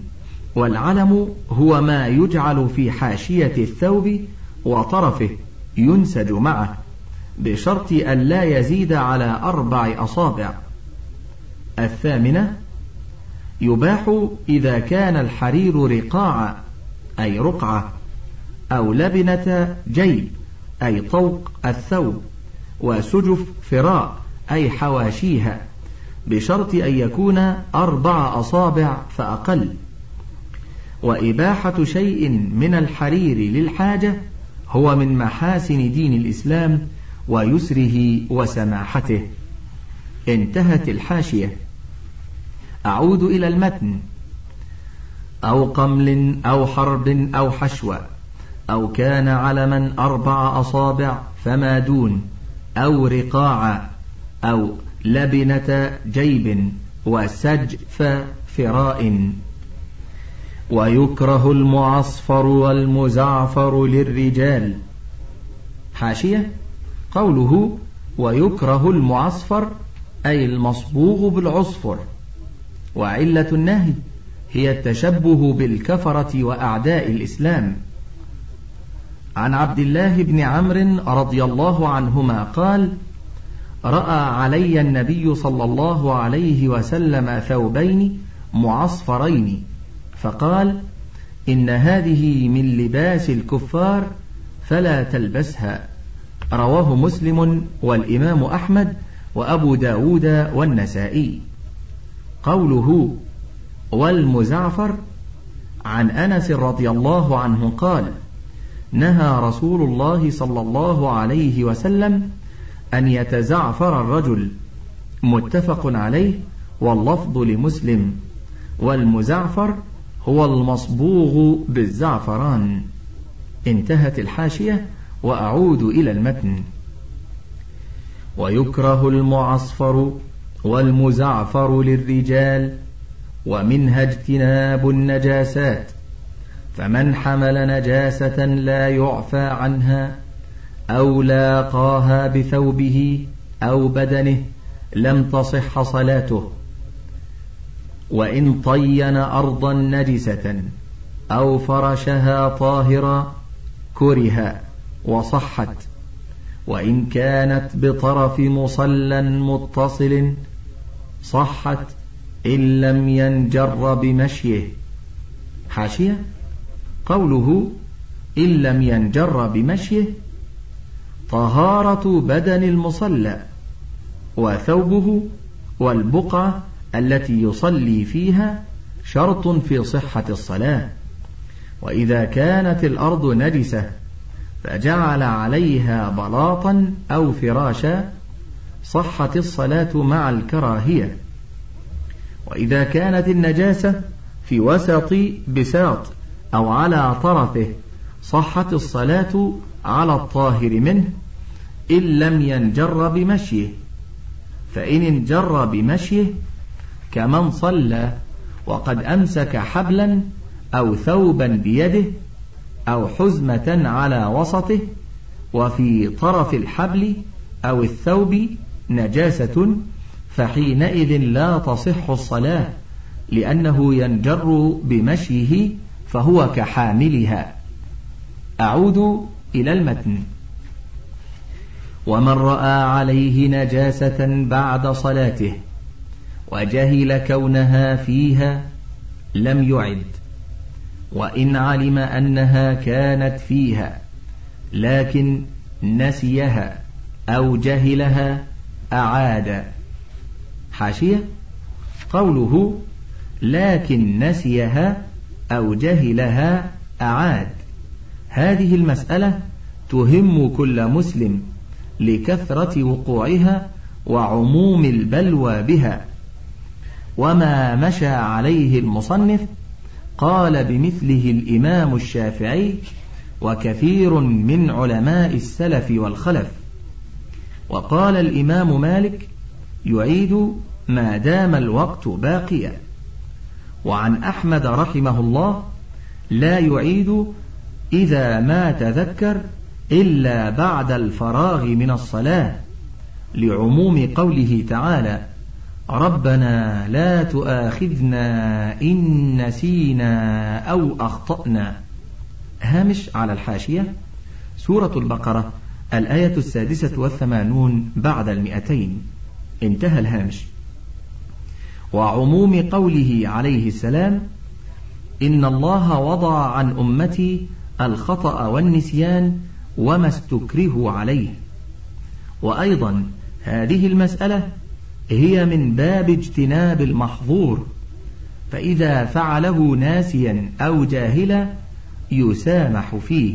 Speaker 4: والعلم هو ما يجعل في حاشية الثوب وطرفه ينسج معه. بشرط أن لا يزيد على أربع أصابع. الثامنة يباح إذا كان الحرير رقاعا أي رقعة أو لبنة جيب أي طوق الثوب وسجف فراء أي حواشيها بشرط أن يكون أربع أصابع فأقل. وإباحة شيء من الحرير للحاجة هو من محاسن دين الإسلام ويسره وسماحته. انتهت الحاشية. أعود إلى المتن. أو قمل أو حرب أو حشوة أو كان علما أربع أصابع فما دون. أو رقاعا أو لبنة جيب وسجف فراء. ويكره المعصفر والمزعفر للرجال. حاشية. قوله ويكره المعصفر أي المصبوغ بالعصفر. وعلة النهي هي التشبه بالكفرة وأعداء الإسلام. عن عبد الله بن عمرو رضي الله عنهما قال رأى علي النبي صلى الله عليه وسلم ثوبين معصفرين فقال إن هذه من لباس الكفار فلا تلبسها. رواه مسلم والإمام أحمد وأبو داود والنسائي. قوله والمزعفر عن أنس رضي الله عنه قال نهى رسول الله صلى الله عليه وسلم أن يتزعفر الرجل. متفق عليه واللفظ لمسلم والمزعفر هو المصبوغ بالزعفران. انتهت الحاشية. وأعود إلى المتن. ويكره المعصفر والمزعفر للرجال ومنها اجتناب النجاسات فمن حمل نجاسة لا يعفى عنها أو لاقاها بثوبه أو بدنه لم تصح صلاته. وإن طين أرضا نجسة أو فرشها طاهرا كره. وصحت. وإن كانت بطرف مصلى متصل صحت إن لم ينجر بمشيه. حاشية؟ قوله إن لم ينجر بمشيه. طهارة بدن المصلى. وثوبه والبقعة التي يصلي فيها شرط في صحة الصلاة. وإذا كانت الأرض نجسة فجعل عليها بلاطا أو فراشا صحت الصلاة مع الكراهية. وإذا كانت النجاسة في وسط بساط أو على طرفه صحت الصلاة على الطاهر منه إن لم ينجر بمشيه. فإن انجر بمشيه كمن صلى وقد أمسك حبلا أو ثوبا بيده أو حزمة على وسطه وفي طرف الحبل أو الثوب نجاسة فحينئذ لا تصح الصلاة لأنه ينجر بمشيه فهو كحاملها. أعود إلى المتن. ومن رأى عليه نجاسة بعد صلاته وجهل كونها فيها لم يعد. وإن علم أنها كانت فيها لكن نسيها أو جهلها أعاد. حاشية؟ قوله لكن نسيها أو جهلها أعاد. هذه المسألة تهم كل مسلم لكثرة وقوعها وعموم البلوى بها. وما مشى عليه المصنف قال بمثله الإمام الشافعي وكثير من علماء السلف والخلف. وقال الإمام مالك يعيد ما دام الوقت باقيا. وعن أحمد رحمه الله لا يعيد إذا ما تذكر إلا بعد الفراغ من الصلاة لعموم قوله تعالى ربنا لا تؤاخذنا إن نسينا أو أخطأنا. هامش على الحاشية سورة البقرة الآية السادسة والثمانون بعد المئتين. انتهى الهامش. وعموم قوله عليه السلام إن الله وضع عن أمتي الخطأ والنسيان وما استكرهوا عليه. وأيضا هذه المسألة هي من باب اجتناب المحظور فإذا فعله ناسيا أو جاهلا يسامح فيه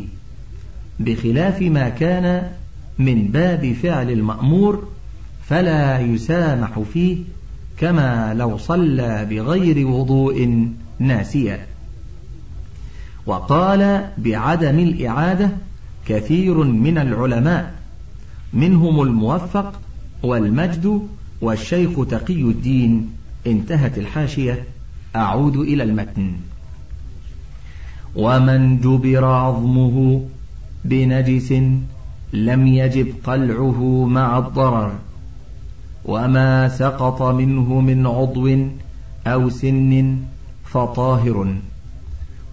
Speaker 4: بخلاف ما كان من باب فعل المأمور فلا يسامح فيه كما لو صلى بغير وضوء ناسيا. وقال بعدم الإعادة كثير من العلماء منهم الموفق والمجد والشيخ تقي الدين انتهت الحاشية أعود إلى المتن. ومن جبر عظمه بنجس لم يجب قلعه مع الضرر. وما سقط منه من عضو أو سن فطاهر.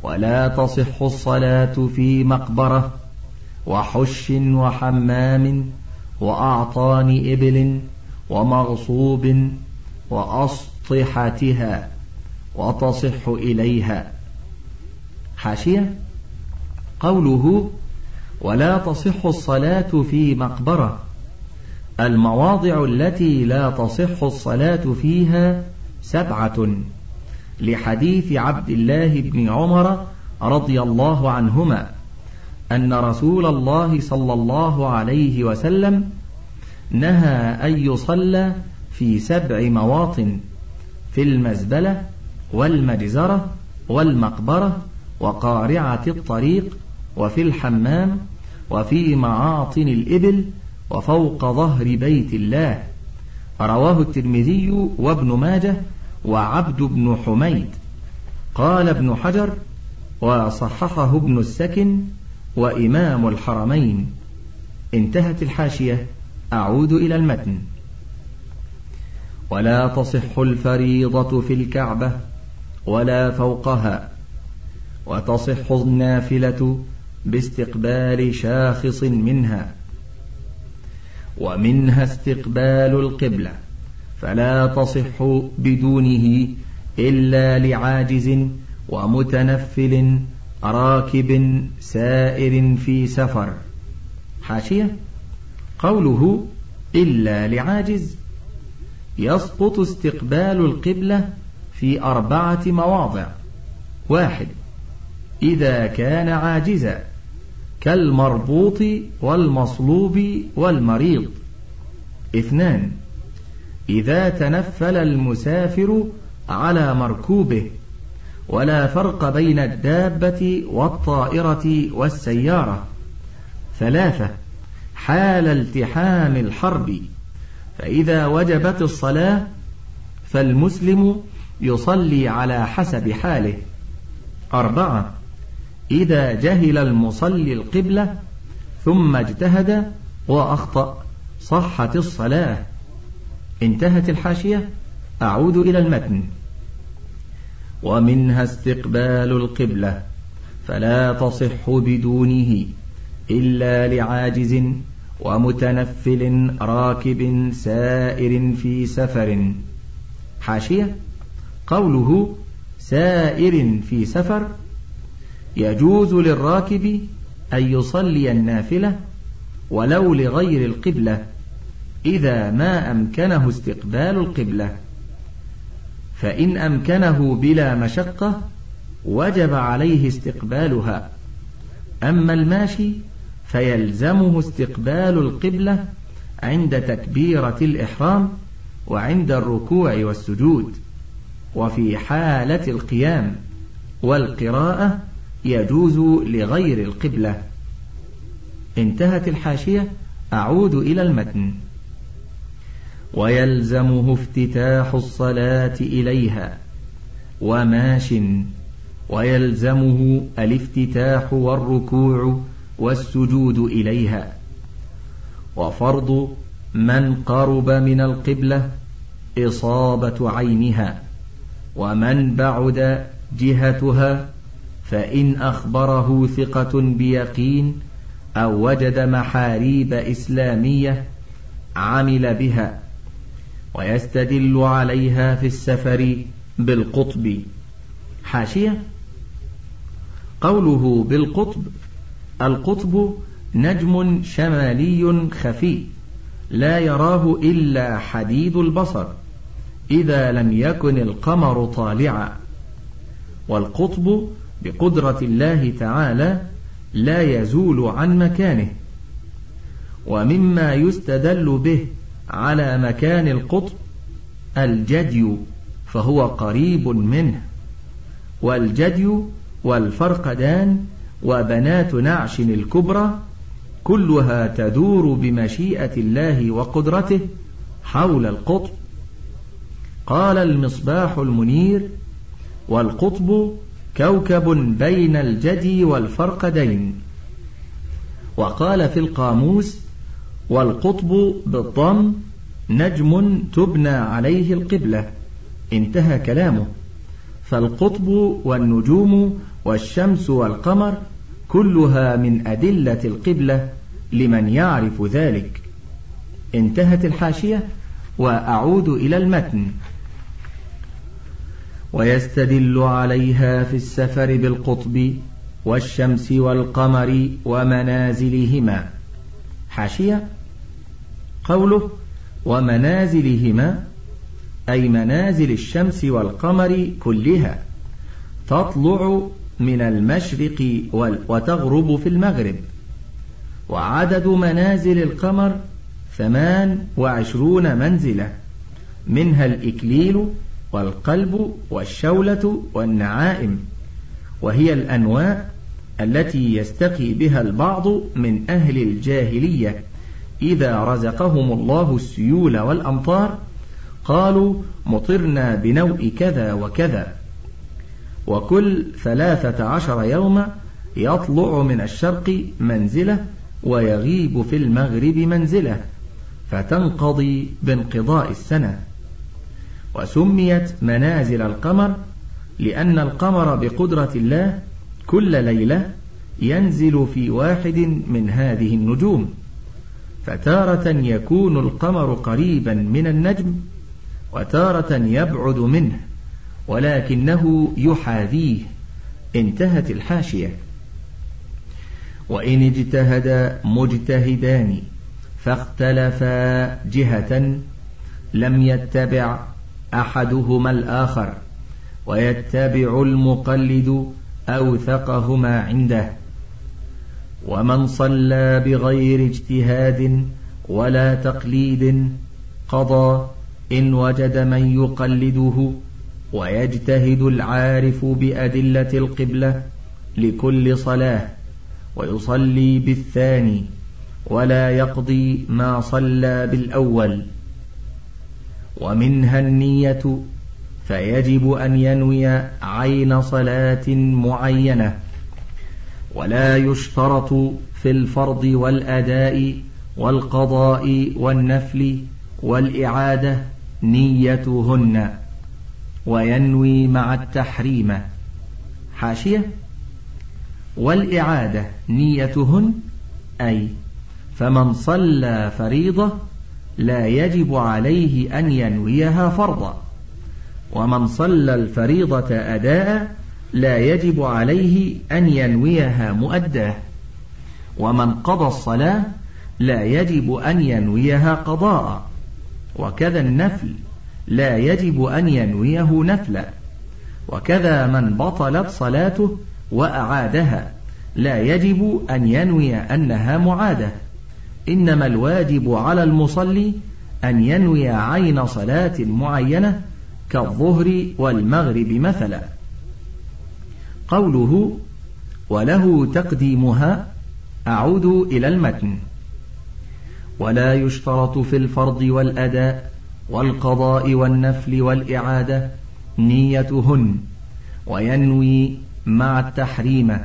Speaker 4: ولا تصح الصلاة في مقبرة وحش وحمام وأعطان إبل ومغصوب وأسطحتها وتصح إليها. حاشية. قوله ولا تصح الصلاة في مقبرة. المواضع التي لا تصح الصلاة فيها سبعة. لحديث عبد الله بن عمر رضي الله عنهما أن رسول الله صلى الله عليه وسلم نهى أن يصلى في سبع مواطن في المزبلة والمجزرة والمقبرة وقارعة الطريق وفي الحمام وفي معاطن الإبل وفوق ظهر بيت الله. رواه الترمذي وابن ماجه وعبد بن حميد. قال ابن حجر وصححه ابن السكن وإمام الحرمين. انتهت الحاشية. أعود إلى المتن. ولا تصح الفريضة في الكعبة ولا فوقها وتصح النافلة باستقبال شاخص منها. ومنها استقبال القبلة فلا تصح بدونه إلا لعاجز ومتنفل راكب سائر في سفر. حاشية؟ قوله إلا لعاجز يسقط استقبال القبلة في أربعة مواضع. واحد إذا كان عاجزا كالمربوط والمصلوب والمريض. اثنان إذا تنفل المسافر على مركوبه ولا فرق بين الدابة والطائرة والسيارة. ثلاثة حال التحام الحرب. فإذا وجبت الصلاة فالمسلم يصلي على حسب حاله. أربعة إذا جهل المصلي القبلة ثم اجتهد وأخطأ صحت الصلاة. انتهت الحاشية أعود إلى المتن. ومنها استقبال القبلة فلا تصح بدونه. إلا لعاجز ومتنفل راكب سائر في سفر. حاشية. قوله سائر في سفر. يجوز للراكب أن يصلي النافلة ولو لغير القبلة إذا ما أمكنه استقبال القبلة. فإن أمكنه بلا مشقة وجب عليه استقبالها. أما الماشي فيلزمه استقبال القبلة عند تكبيرة الإحرام وعند الركوع والسجود وفي حالة القيام والقراءة يجوز لغير القبلة. انتهت الحاشية أعود إلى المتن. ويلزمه افتتاح الصلاة إليها وماش. ويلزمه الافتتاح والركوع والسجود إليها. وفرض من قرب من القبلة إصابة عينها ومن بعد جهتها فإن أخبره ثقة بيقين أو وجد محاريب إسلامية عمل بها ويستدل عليها في السفر بالقطب. حاشية؟ قوله بالقطب القطب نجم شمالي خفي لا يراه إلا حديد البصر إذا لم يكن القمر طالعا. والقطب بقدرة الله تعالى لا يزول عن مكانه ومما يستدل به على مكان القطب الجدي فهو قريب منه. والجدي والفرقدان وبنات نعش الكبرى كلها تدور بمشيئة الله وقدرته حول القطب. قال المصباح المنير والقطب كوكب بين الجدي والفرقدين. وقال في القاموس والقطب بالضم نجم تبنى عليه القبلة. انتهى كلامه. فالقطب والنجوم والشمس والقمر كلها من أدلة القبلة لمن يعرف ذلك. انتهت الحاشية وأعود إلى المتن. ويستدل عليها في السفر بالقطب والشمس والقمر ومنازلهما. حاشية؟ قوله ومنازلهما أي منازل الشمس والقمر كلها تطلع من المشرق وتغرب في المغرب. وعدد منازل القمر ثمان وعشرون منزلة. منها الإكليل والقلب والشولة والنعائم. وهي الأنواع التي يستقي بها البعض من أهل الجاهلية. إذا رزقهم الله السيول والأمطار قالوا مطرنا بنوء كذا وكذا. وكل ثلاثة عشر يوما يطلع من الشرق منزلة ويغيب في المغرب منزلة فتنقضي بانقضاء السنة. وسميت منازل القمر لأن القمر بقدرة الله كل ليلة ينزل في واحد من هذه النجوم فتارة يكون القمر قريبا من النجم. وتارة يبعد منه ولكنه يحاذيه. انتهت الحاشية. وإن اجتهد مجتهدان فاختلفا جهة لم يتبع أحدهما الآخر ويتبع المقلد أوثقهما عنده. ومن صلى بغير اجتهاد ولا تقليد قضى إن وجد من يقلده ويجتهد العارف بأدلة القبلة لكل صلاة ويصلي بالثاني ولا يقضي ما صلى بالأول. ومنها النية فيجب أن ينوي عين صلاة معينة. ولا يشترط في الفرض والأداء والقضاء والنفل والإعادة نيتهن وينوي مع التحريم. حاشية. والإعادة نيتهن أي فمن صلى فريضة لا يجب عليه أن ينويها فرضا. ومن صلى الفريضة أداء لا يجب عليه أن ينويها مؤداة. ومن قضى الصلاة لا يجب أن ينويها قضاء. وكذا النفل لا يجب أن ينويه نفلا. وكذا من بطلت صلاته وأعادها لا يجب أن ينوي أنها معادة. إنما الواجب على المصلي أن ينوي عين صلاة معينة كالظهر والمغرب مثلا. قوله وله تقديمها أعود إلى المتن. ولا يشترط في الفرض والأداء والقضاء والنفل والإعادة نيتهن وينوي مع التحريم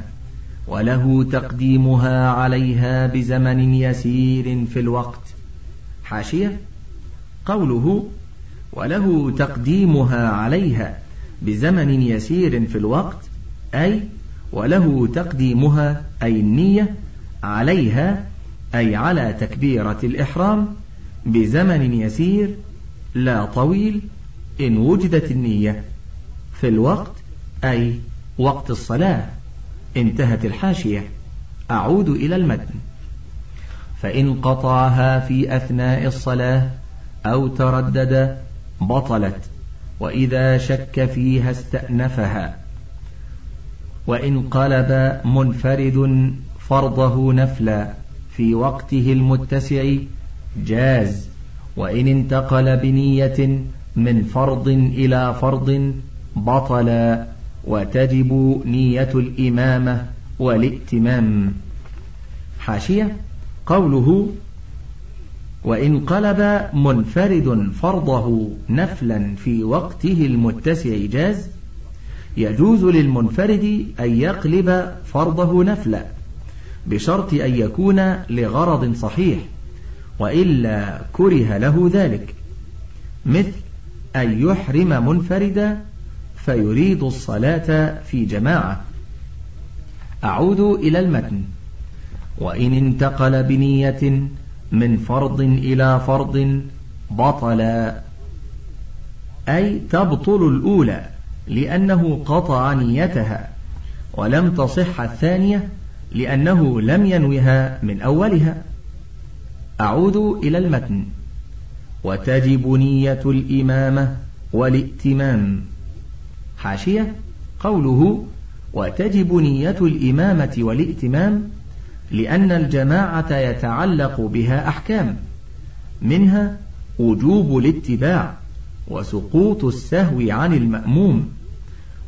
Speaker 4: وله تقديمها عليها بزمن يسير في الوقت. حاشية؟ قوله وله تقديمها عليها بزمن يسير في الوقت أي وله تقديمها أي النية عليها أي على تكبيرة الإحرام بزمن يسير لا طويل إن وجدت النية في الوقت أي وقت الصلاة انتهت الحاشية. أعود إلى المتن. فإن قطعها في أثناء الصلاة أو تردد بطلت وإذا شك فيها استأنفها. وإن قلب منفرد فرضه نفلا في وقته المتسع جاز. وإن انتقل بنية من فرض إلى فرض بطلا وتجب نية الإمامة والائتمام. حاشية. قوله وإن قلب منفرد فرضه نفلا في وقته المتسع جاز. يجوز للمنفرد أن يقلب فرضه نفلا. بشرط أن يكون لغرض صحيح وإلا كره له ذلك. مثل أن يحرم منفردا فيريد الصلاة في جماعة. أعود إلى المتن. وإن انتقل بنية من فرض إلى فرض بطلا أي تبطل الأولى لأنه قطع نيتها ولم تصح الثانية لأنه لم ينوها من أولها. أعود إلى المتن. وتجب نية الإمامة والائتمام. حاشية. قوله وتجب نية الإمامة والائتمام لأن الجماعة يتعلق بها أحكام. منها وجوب الاتباع وسقوط السهو عن المأموم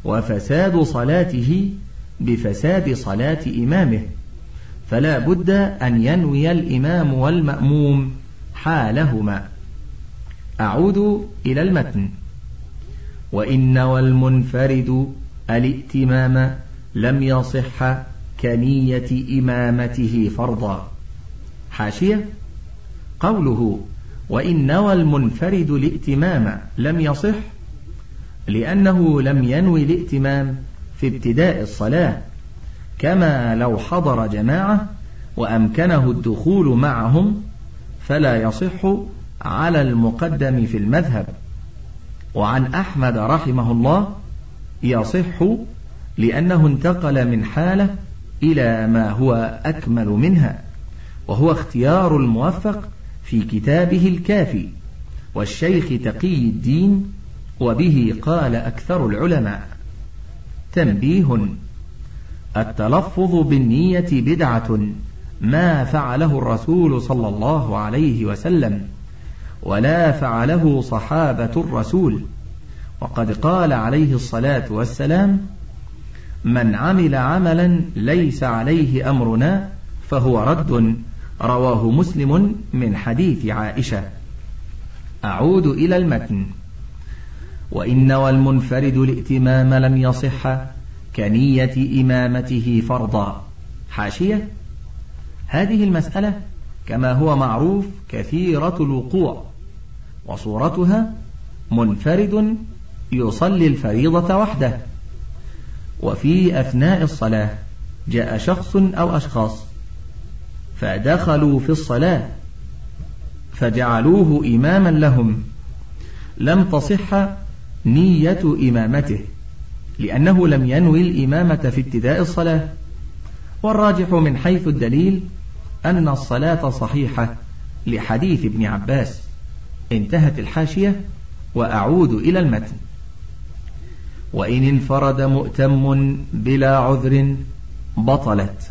Speaker 4: وفساد صلاته بفساد صلاة إمامه فلا بد أن ينوي الإمام والمأموم حالهما. أعود إلى المتن. وإن نوى المنفرد الائتمام لم يصح كنية إمامته فرضا. حاشية. قوله وإن نوى المنفرد الائتمام لم يصح لأنه لم ينوي الائتمام في ابتداء الصلاة كما لو حضر جماعة وأمكنه الدخول معهم فلا يصح على المقدم في المذهب. وعن أحمد رحمه الله يصح لأنه انتقل من حالة إلى ما هو أكمل منها وهو اختيار الموفق في كتابه الكافي والشيخ تقي الدين وبه قال أكثر العلماء. تنبيه. التلفظ بالنية بدعة ما فعله الرسول صلى الله عليه وسلم ولا فعله صحابة الرسول. وقد قال عليه الصلاة والسلام من عمل عملا ليس عليه أمرنا فهو رد. رواه مسلم من حديث عائشة. أعود إلى المتن. وإن والمنفرد الائتمام لم يصح كنية إمامته فرضا. حاشية؟ هذه المسألة كما هو معروف كثيرة الوقوع وصورتها منفرد يصلي الفريضة وحده. وفي أثناء الصلاة جاء شخص أو أشخاص فدخلوا في الصلاة فجعلوه إماما لهم. لم تصح نية إمامته لأنه لم ينوي الإمامة في ابتداء الصلاة. والراجح من حيث الدليل أن الصلاة صحيحة لحديث ابن عباس. انتهت الحاشية وأعود إلى المتن. وإن انفرد مؤتم بلا عذر بطلت.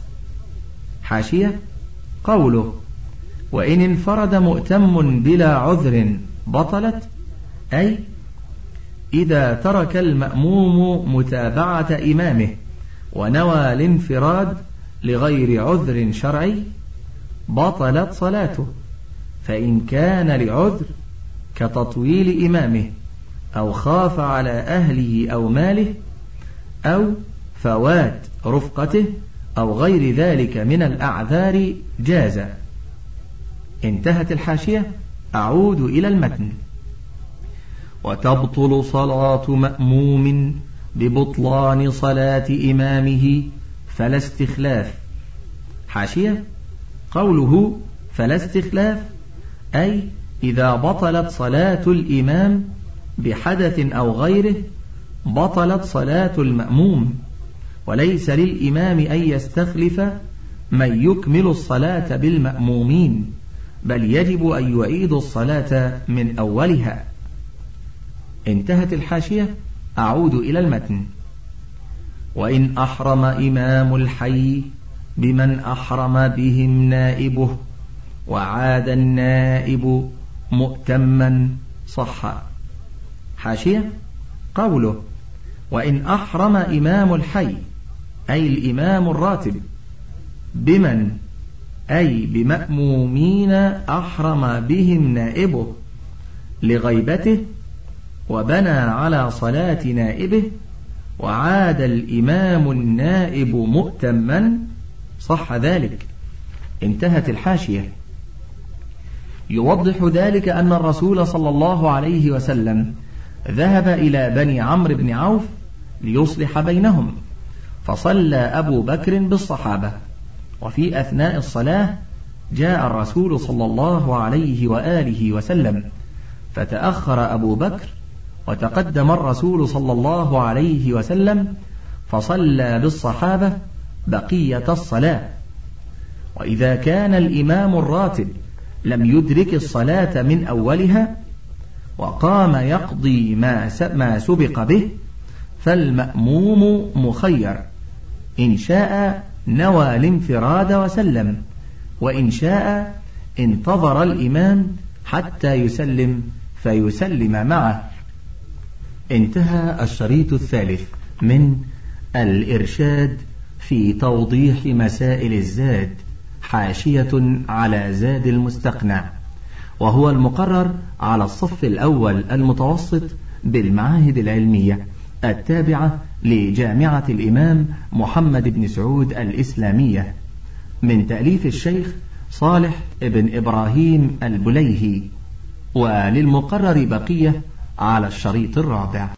Speaker 4: حاشية قوله وإن انفرد مؤتم بلا عذر بطلت أي إذا ترك المأموم متابعة إمامه ونوى الانفراد لغير عذر شرعي بطلت صلاته. فإن كان لعذر كتطويل إمامه أو خاف على أهله أو ماله أو فوات رفقته أو غير ذلك من الأعذار جاز انتهت الحاشية أعود إلى المتن. وتبطل صلاة مأموم ببطلان صلاة إمامه فلا استخلاف. حاشية؟ قوله فلا استخلاف أي إذا بطلت صلاة الإمام بحدث أو غيره بطلت صلاة المأموم. وليس للإمام أن يستخلف من يكمل الصلاة بالمأمومين بل يجب أن يعيد الصلاة من أولها. انتهت الحاشية أعود إلى المتن. وإن أحرم إمام الحي بمن أحرم بهم نائبه وعاد النائب مؤتما صح حاشية؟ قوله وإن أحرم إمام الحي أي الإمام الراتب بمن أي بمأمومين أحرم بهم نائبه لغيبته وبنى على صلاة نائبه وعاد الإمام النائب مؤتما صح ذلك. انتهت الحاشية. يوضح ذلك أن الرسول صلى الله عليه وسلم ذهب إلى بني عمرو بن عوف ليصلح بينهم فصلى أبو بكر بالصحابة. وفي أثناء الصلاة جاء الرسول صلى الله عليه وآله وسلم فتأخر أبو بكر وتقدم الرسول صلى الله عليه وسلم فصلى بالصحابة بقية الصلاة. وإذا كان الإمام الراتب لم يدرك الصلاة من أولها وقام يقضي ما ما سبق به فالمأموم مخير. إن شاء نوى الانفراد وسلم وإن شاء انتظر الإمام حتى يسلم فيسلم معه. انتهى الشريط الثالث من الإرشاد في توضيح مسائل الزاد حاشية على زاد المستقنع وهو المقرر على الصف الأول المتوسط بالمعاهد العلمية التابعة لجامعة الإمام محمد بن سعود الإسلامية من تأليف الشيخ صالح بن إبراهيم البليهي وللمقرر بقية على الشريط الرابع.